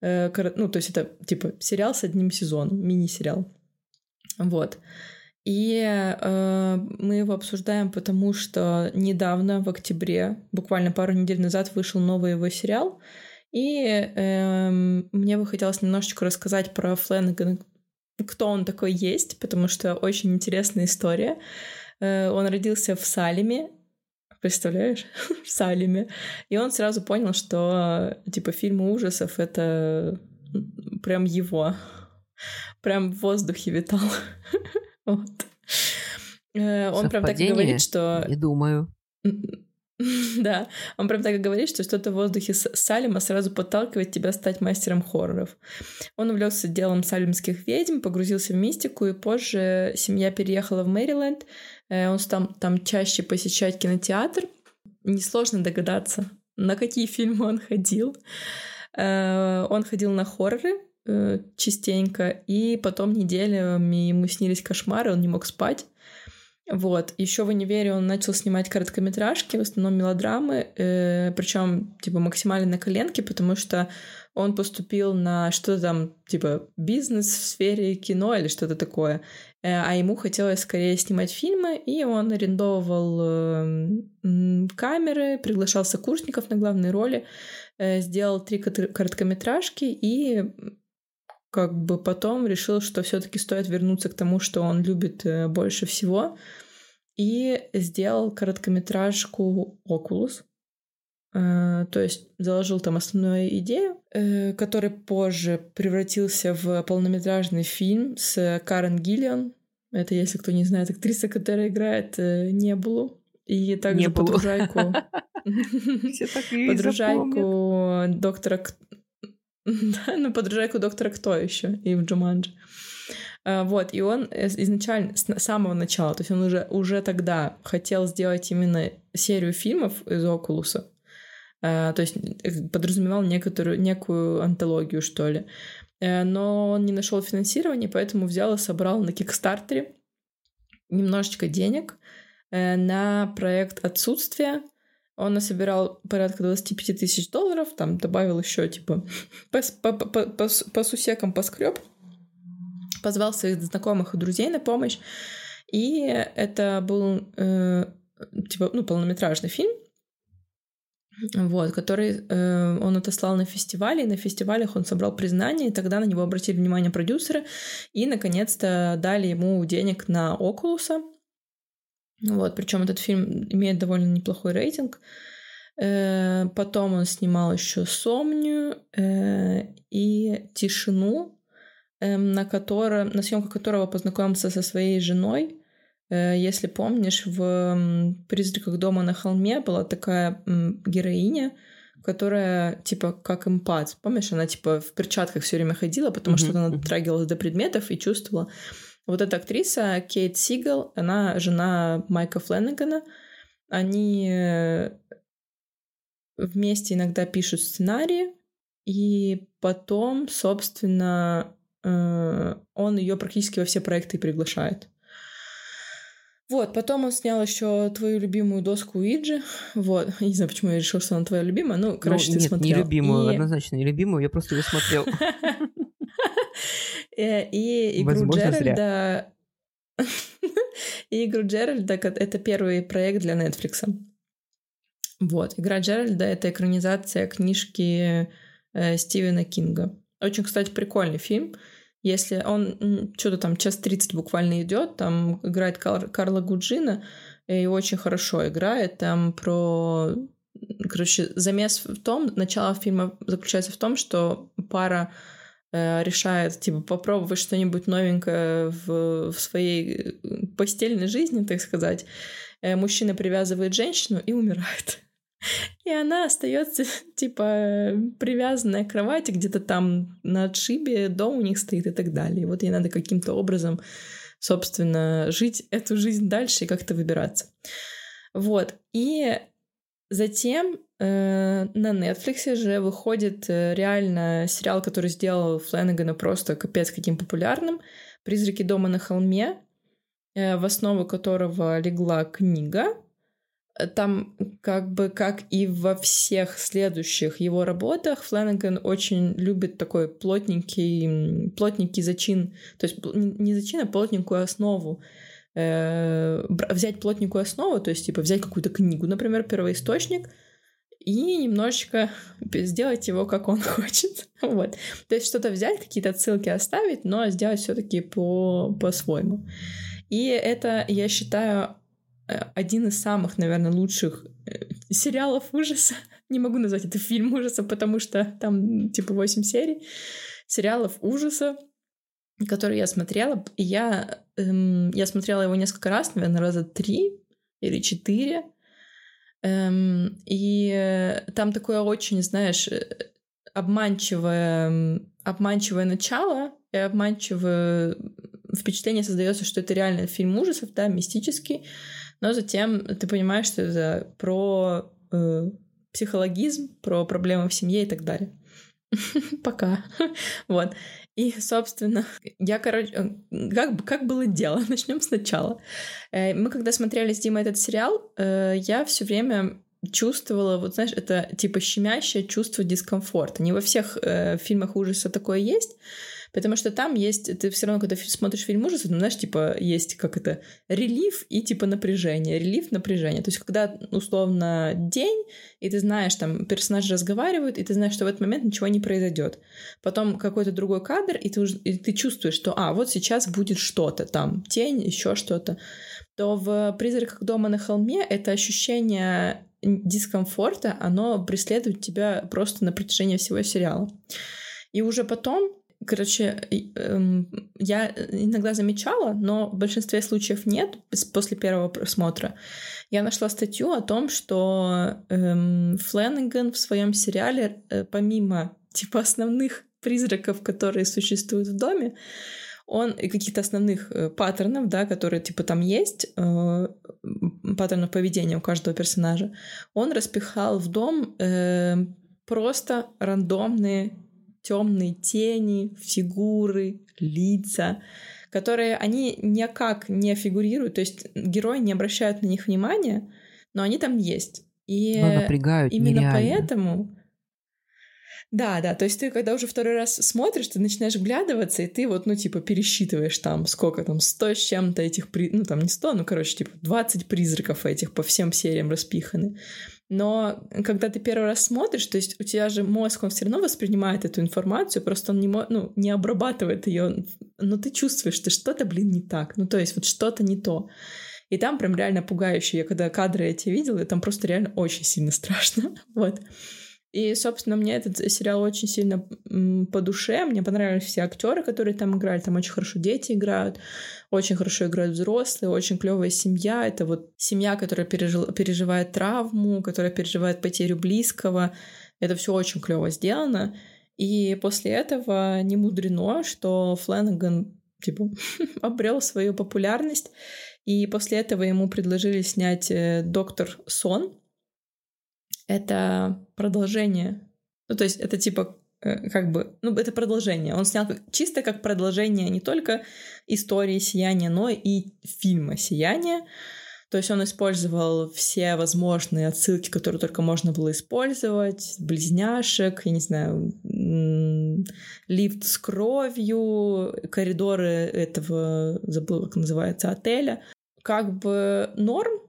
Э, ну, то есть это типа сериал с одним сезоном, мини-сериал. Вот. И э, мы его обсуждаем, потому что недавно, в октябре, буквально пару недель назад, вышел новый его сериал. И э, мне бы хотелось немножечко рассказать про Фленнегана, кто он такой есть, потому что очень интересная история. Э, он родился в Салеме, представляешь, в Салеме, и он сразу понял, что типа фильмы ужасов это прям его, прям в воздухе витал. вот. Э, он прям так и говорит, что... Не думаю. Да, он прям так и говорит, что что-то в воздухе Салима сразу подталкивает тебя стать мастером хорроров. Он увлекся делом салимских ведьм, погрузился в мистику, и позже семья переехала в Мэриленд. Э, он стал там чаще посещать кинотеатр. Несложно догадаться, на какие фильмы он ходил. Э, он ходил на хорроры э, частенько, и потом неделями ему снились кошмары, он не мог спать. Вот. Еще в универе он начал снимать короткометражки, в основном мелодрамы, э, причем типа максимально на коленке, потому что он поступил на что-то там, типа, бизнес в сфере кино или что-то такое. Э, а ему хотелось скорее снимать фильмы, и он арендовал э, камеры, приглашал сокурсников на главные роли, э, сделал три короткометражки и как бы потом решил, что все-таки стоит вернуться к тому, что он любит э, больше всего, и сделал короткометражку Oculus. Э, то есть заложил там основную идею, э, который позже превратился в полнометражный фильм с Карен Гиллиан. Это, если кто не знает, актриса, которая играет Небулу. И также подружайку... Подружайку доктора... Да, ну, подружайку доктора Кто еще и в Джуманджи. А, Вот, и он э, изначально, с самого начала, то есть он уже, уже тогда хотел сделать именно серию фильмов из Окулуса, А, то есть э, подразумевал некоторую, некую антологию, что ли. Э, Но он не нашел финансирования, поэтому взял и собрал на Кикстартере немножечко денег на проект «Отсутствие». Он насобирал порядка 25 тысяч долларов, там добавил еще типа по, по, по, по, по сусекам поскреб, позвал своих знакомых и друзей на помощь. И это был э, типа ну полнометражный фильм, вот, который э, он отослал на фестивале, и на фестивалях он собрал признание, и тогда на него обратили внимание продюсеры, и наконец-то дали ему денег на Окулуса. Вот, причем этот фильм имеет довольно неплохой рейтинг. Э, потом он снимал еще Сомнию э, и Тишину, э, на, котором, на съемках которого познакомился со своей женой. Если помнишь, в «Призраках дома на холме» была такая героиня, которая типа как эмпат. Помнишь, она типа в перчатках все время ходила, потому что Мгм, она дотрагивалась до предметов и чувствовала. Вот эта актриса Кейт Сигал, она жена Майка Фленнегана. Они э, вместе иногда пишут сценарии, и потом, собственно, э, он ее практически во все проекты приглашает. Вот, потом он снял еще твою любимую доску Уиджи. Вот, я не знаю, почему я решил, что она твоя любимая. Ну, короче, ну, ты нет, смотрел. нелюбимую, И- однозначно нелюбимую, я просто ее смотрел. Э, И игру Возможно. Джеральда... И игру Джеральда, это первый проект для Netflix. Вот. Игра Джеральда — это экранизация книжки э, Стивена Кинга. Очень, кстати, прикольный фильм. Если он что-то там час 30 буквально идет, там играет Кар- Карла Гуджина и очень хорошо играет. Там про... Короче, замес в том, начало фильма заключается в том, что пара решает, типа, попробовать что-нибудь новенькое в, в своей э, постельной жизни, так сказать. Э, мужчина привязывает женщину и умирает. И она остается, типа, привязанная к кровати, где-то там на отшибе, дом у них стоит и так далее. И вот ей надо каким-то образом, собственно, жить эту жизнь дальше и как-то выбираться. Вот. И затем э, на Netflix же выходит э, реально сериал, который сделал Флэннегана просто капец каким популярным. «Призраки дома на холме», э, в основу которого легла книга. Там как бы, как и во всех следующих его работах, Флэннеган очень любит такой плотненький, плотненький зачин, то есть не зачин, а плотненькую основу. Э, Взять плотненькую основу, то есть типа взять какую-то книгу, например, первоисточник, и немножечко сделать его, как он хочет. Вот. То есть что-то взять, какие-то отсылки оставить, но сделать все-таки по- по-своему. И это, я считаю, э, один из самых, наверное, лучших э, сериалов ужаса. Не могу назвать это фильм ужаса, потому что там типа 8 серий. Сериалов ужаса, которые я смотрела. И я, эм, я смотрела его несколько раз, наверное, раза три или четыре. Эм, и э, там такое очень, знаешь, э, обманчивое, обманчивое начало и обманчивое впечатление создается, что это реально фильм ужасов, да, мистический, но затем ты понимаешь, что это про э, психологизм, про проблемы в семье и так далее. Пока. Вот. И, собственно, я, короче, э, как, как было дело? Начнем сначала. Э, Мы когда смотрели с Димой этот сериал, э, я все время чувствовала, вот знаешь, это типа щемящее чувство дискомфорта. Не во всех фильмах ужаса такое есть, потому что там есть, ты все равно, когда смотришь фильм ужаса, ну, знаешь, типа есть как это, релиф и типа напряжение, релиф, напряжение. То есть когда условно день, и ты знаешь, там персонажи разговаривают, и ты знаешь, что в этот момент ничего не произойдет. Потом какой-то другой кадр, и ты, и ты чувствуешь, что, а, вот сейчас будет что-то там, тень, еще что-то. То в «Призраках дома на холме» это ощущение дискомфорта, оно преследует тебя просто на протяжении всего сериала. И уже потом, короче, эм, я иногда замечала, но в большинстве случаев нет после первого просмотра. Я нашла статью о том, что эм, Фленнеган в своем сериале, э, помимо типа основных призраков, которые существуют в доме, он и каких-то основных э, паттернов, да, которые типа там есть, э, паттернов поведения у каждого персонажа, он распихал в дом э, просто рандомные темные тени, фигуры, лица, которые они никак не фигурируют, то есть герои не обращают на них внимания, но они там есть. И но напрягают именно нереально. поэтому да, да, то есть ты, когда уже второй раз смотришь, ты начинаешь вглядываться, и ты вот, ну, типа, пересчитываешь там, сколько там, сто с чем-то этих, при... ну, там не сто, ну, короче, типа, 20 призраков этих по всем сериям распиханы. Но когда ты первый раз смотришь, то есть у тебя же мозг, он все равно воспринимает эту информацию, просто он не, ну, не обрабатывает ее, но ты чувствуешь, что что-то, блин, не так. Ну, то есть вот что-то не то. И там прям реально пугающе. Я когда кадры эти видела, там просто реально очень сильно страшно. вот. И, собственно, мне этот сериал очень сильно по душе. Мне понравились все актеры, которые там играли. Там очень хорошо дети играют, очень хорошо играют взрослые, очень клевая семья. Это вот семья, которая пережил, переживает травму, которая переживает потерю близкого. Это все очень клево сделано. И после этого не мудрено, что Фленнеган типа обрел свою популярность. И после этого ему предложили снять э, Доктор Сон, это продолжение. Ну, то есть это типа э, как бы, ну, это продолжение. Он снял чисто как продолжение не только истории «Сияния», но и фильма «Сияние». То есть он использовал все возможные отсылки, которые только можно было использовать, близняшек, я не знаю, лифт с кровью, коридоры этого, забыл, как называется, отеля. Как бы норм,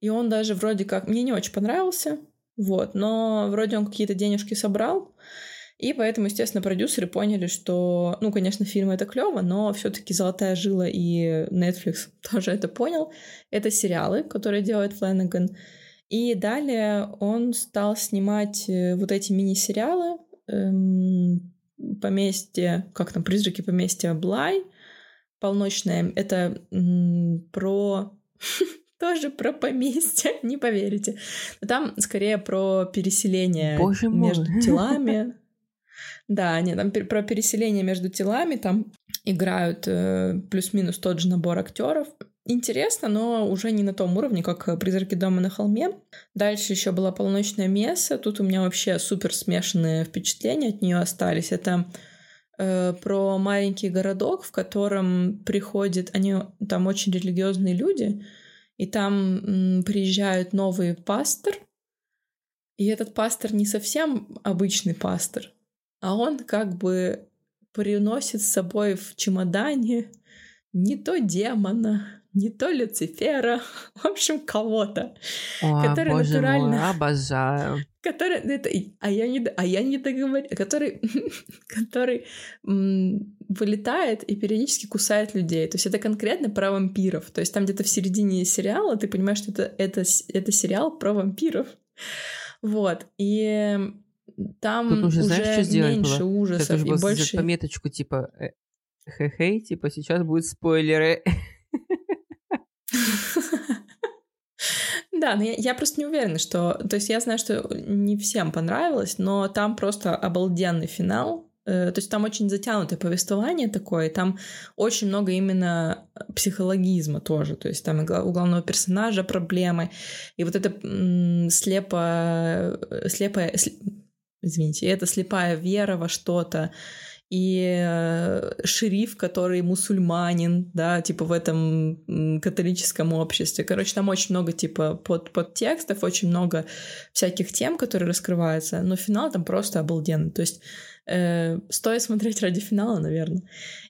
и он даже вроде как... Мне не очень понравился, вот, но вроде он какие-то денежки собрал, и поэтому, естественно, продюсеры поняли, что, ну, конечно, фильм это клево, но все-таки Золотая жила и Netflix тоже это понял. Это сериалы, которые делает Фленнеган. И далее он стал снимать э, вот эти мини-сериалы эм, поместье, как там, призраки поместья Блай, полночное. Это м, про тоже про поместье, не поверите. Но там скорее про переселение Боже между мой. телами. Да, нет, там про переселение между телами, там играют э, плюс-минус тот же набор актеров. Интересно, но уже не на том уровне, как «Призраки дома на холме». Дальше еще была «Полночная месса». Тут у меня вообще супер смешанные впечатления от нее остались. Это э, про маленький городок, в котором приходят... Они там очень религиозные люди, и там м, приезжает новый пастор, и этот пастор не совсем обычный пастор, а он как бы приносит с собой в чемодане не то демона, не то Люцифера, в общем, кого-то, О, который боже натурально... Мой, обожаю. Который... Это, а, я не, а я не договорю. Который, который м, вылетает и периодически кусает людей. То есть это конкретно про вампиров. То есть там где-то в середине сериала ты понимаешь, что это, это, это сериал про вампиров. Вот. И там Тут уже, уже знаешь, что меньше было? ужасов и больше... пометочку типа э, хе-хей, типа сейчас будут спойлеры. Да, но я, просто не уверена, что... То есть я знаю, что не всем понравилось, но там просто обалденный финал. Э, то есть там очень затянутое повествование такое, там очень много именно психологизма тоже. То есть там у главного персонажа проблемы. И вот это слепо... слепая... Извините, это слепая вера во что-то и э, шериф, который мусульманин, да, типа в этом католическом обществе. Короче, там очень много, типа, под, подтекстов, очень много всяких тем, которые раскрываются, но финал там просто обалденный. То есть э, стоит смотреть ради финала, наверное.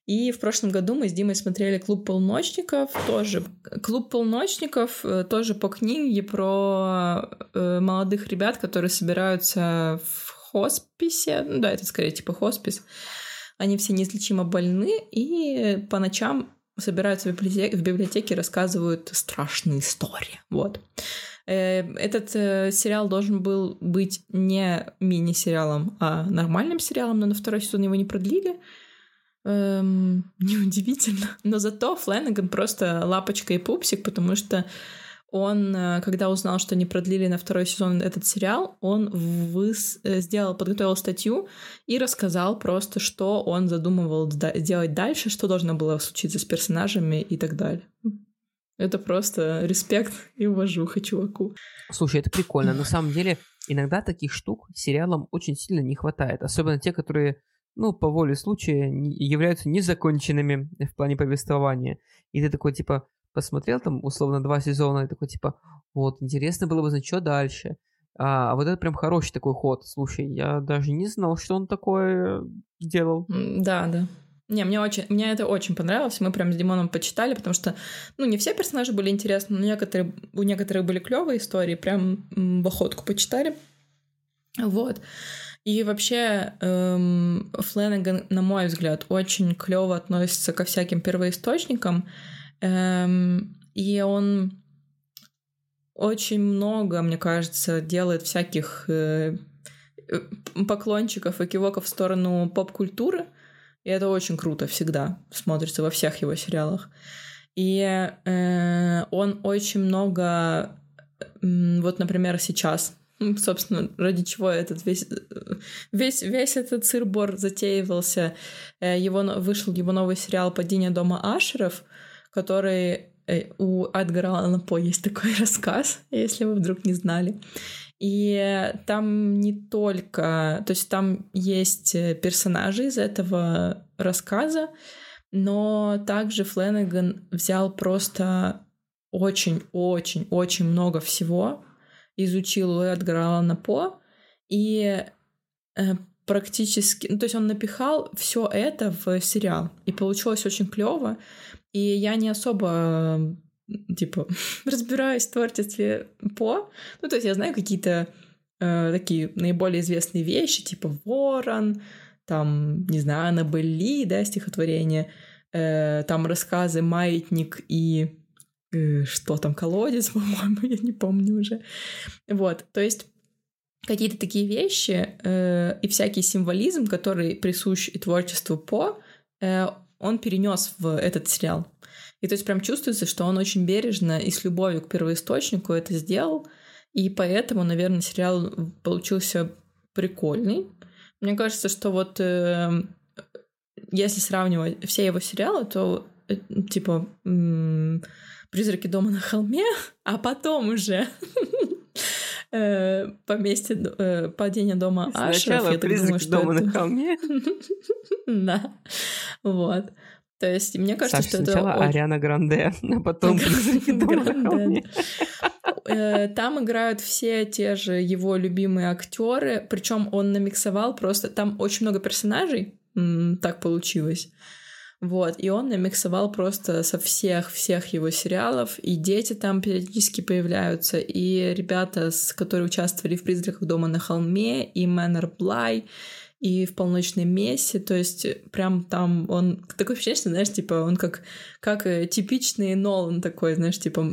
И в прошлом году мы с Димой смотрели «Клуб полночников», тоже. «Клуб полночников» э, тоже по книге про э, молодых ребят, которые собираются в хосписе, ну да, это скорее типа хоспис, они все неизлечимо больны, и по ночам собираются в библиотеке, в рассказывают страшные истории. Вот. Э, этот э, сериал должен был быть не мини-сериалом, а нормальным сериалом, но на второй сезон его не продлили. Эм, неудивительно. Но зато Фленнеган просто лапочка и пупсик, потому что он, э, когда узнал, что они продлили на второй сезон этот сериал, он выс... Э, сделал, подготовил статью и рассказал просто, что он задумывал делать дальше, что должно было случиться с персонажами и так далее. Это просто респект и уважуха чуваку. Слушай, это прикольно. На самом деле, иногда таких штук сериалам очень сильно не хватает. Особенно те, которые, ну, по воле случая, являются незаконченными в плане повествования. И ты такой, типа, посмотрел там, условно, два сезона, и такой, типа, вот, интересно было бы знать, что дальше. А, а вот это прям хороший такой ход. Слушай, я даже не знал, что он такое делал. Да, да. Не, мне очень, мне это очень понравилось. Мы прям с Димоном почитали, потому что, ну, не все персонажи были интересны, но некоторые, у некоторых были клевые истории, прям в охотку почитали. Вот. И вообще эм, Фленнеган, на мой взгляд, очень клево относится ко всяким первоисточникам. Эм, и он очень много, мне кажется, делает всяких э, э поклончиков и кивоков в сторону поп-культуры. И это очень круто всегда смотрится во всех его сериалах. И э, он очень много, э, вот, например, сейчас, собственно, ради чего этот весь, весь, весь этот сырбор затеивался, э, его, вышел его новый сериал «Падение дома Ашеров», который э, у Эдгара Алана По есть такой рассказ, если вы вдруг не знали. И там не только... То есть там есть э, персонажи из этого рассказа, но также Фленнеган взял просто очень-очень-очень много всего, изучил у Эдгара Алана По, и э, практически... Ну, то есть он напихал все это в сериал, и получилось очень клево. И я не особо типа, разбираюсь в творчестве По. Ну, то есть я знаю какие-то э, такие наиболее известные вещи, типа «Ворон», там, не знаю, Аннабелли, да, стихотворение, э, там рассказы «Маятник» и э, что там, «Колодец», по-моему, я не помню уже. Вот, то есть какие-то такие вещи э, и всякий символизм, который присущ и творчеству По, э, он перенес в этот сериал. И то есть прям чувствуется, что он очень бережно и с любовью к первоисточнику это сделал. И поэтому, наверное, сериал получился прикольный. Мне кажется, что вот э, если сравнивать все его сериалы, то э, типа э, «Призраки дома на холме», а потом уже э, поместье э, падение дома Ашеров. Сначала «Призраки дома на холме». Да, вот. То есть, мне кажется, Саша, что сначала это... Ариана Гранде, а потом. Э, там играют все те же его любимые актеры, причем он намиксовал просто... Там очень много персонажей, так получилось. Вот, и он намиксовал просто со всех-всех его сериалов, и дети там периодически появляются, и ребята, которые участвовали в «Призраках дома на холме», и Мэннер Блай, и в полночной мессе, то есть прям там он такой впечатление, знаешь, типа он как, как э, типичный Нолан такой, знаешь, типа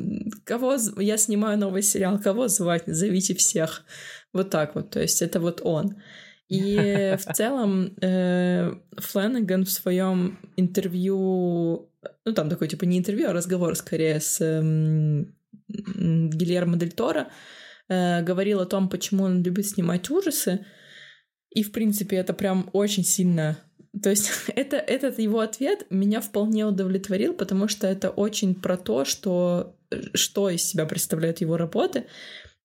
кого я снимаю новый сериал, кого звать, зовите всех, вот так вот, то есть это вот он. И в целом э, Фленнеган в своем интервью, ну там такой типа не интервью, а разговор скорее с Гильермо Дель Торо, э, говорил о том, почему он любит снимать ужасы, и, в принципе, это прям очень сильно... То есть это, этот его ответ меня вполне удовлетворил, потому что это очень про то, что, что из себя представляют его работы.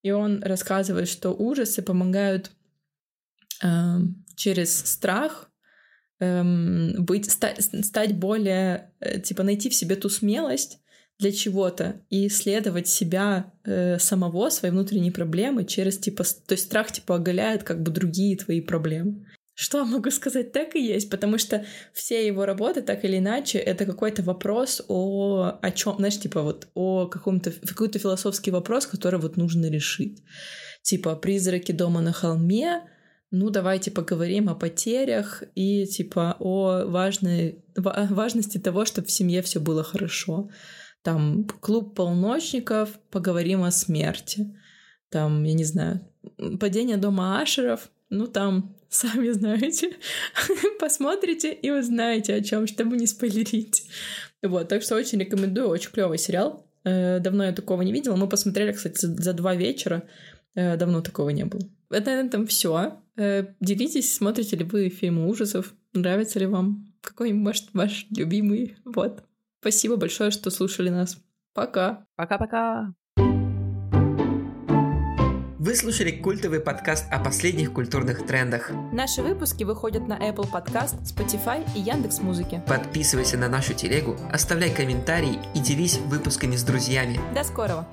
И он рассказывает, что ужасы помогают через страх э, быть, стать, стать более, э, типа, найти в себе ту смелость, для чего-то и исследовать себя э, самого, свои внутренние проблемы через типа, то есть страх типа оголяет как бы другие твои проблемы. Что могу сказать, так и есть, потому что все его работы, так или иначе, это какой-то вопрос о, о чем, знаешь, типа вот о каком-то, какой-то философский вопрос, который вот нужно решить. Типа призраки дома на холме, ну давайте поговорим о потерях и типа о важной, важности того, чтобы в семье все было хорошо там клуб полночников, поговорим о смерти. Там, я не знаю, падение дома Ашеров, ну там, сами знаете, посмотрите и узнаете о чем, чтобы не спойлерить. Вот, так что очень рекомендую, очень клевый сериал. Э, давно я такого не видела. Мы посмотрели, кстати, за два вечера. Э, давно такого не было. Это на этом все. Э, делитесь, смотрите ли вы фильмы ужасов, нравится ли вам какой-нибудь, может, ваш любимый. Вот. Спасибо большое, что слушали нас. Пока. Пока-пока. Вы слушали культовый подкаст о последних культурных трендах. Наши выпуски выходят на Apple Podcast, Spotify и Яндекс Музыки. Подписывайся на нашу телегу, оставляй комментарии и делись выпусками с друзьями. До скорого!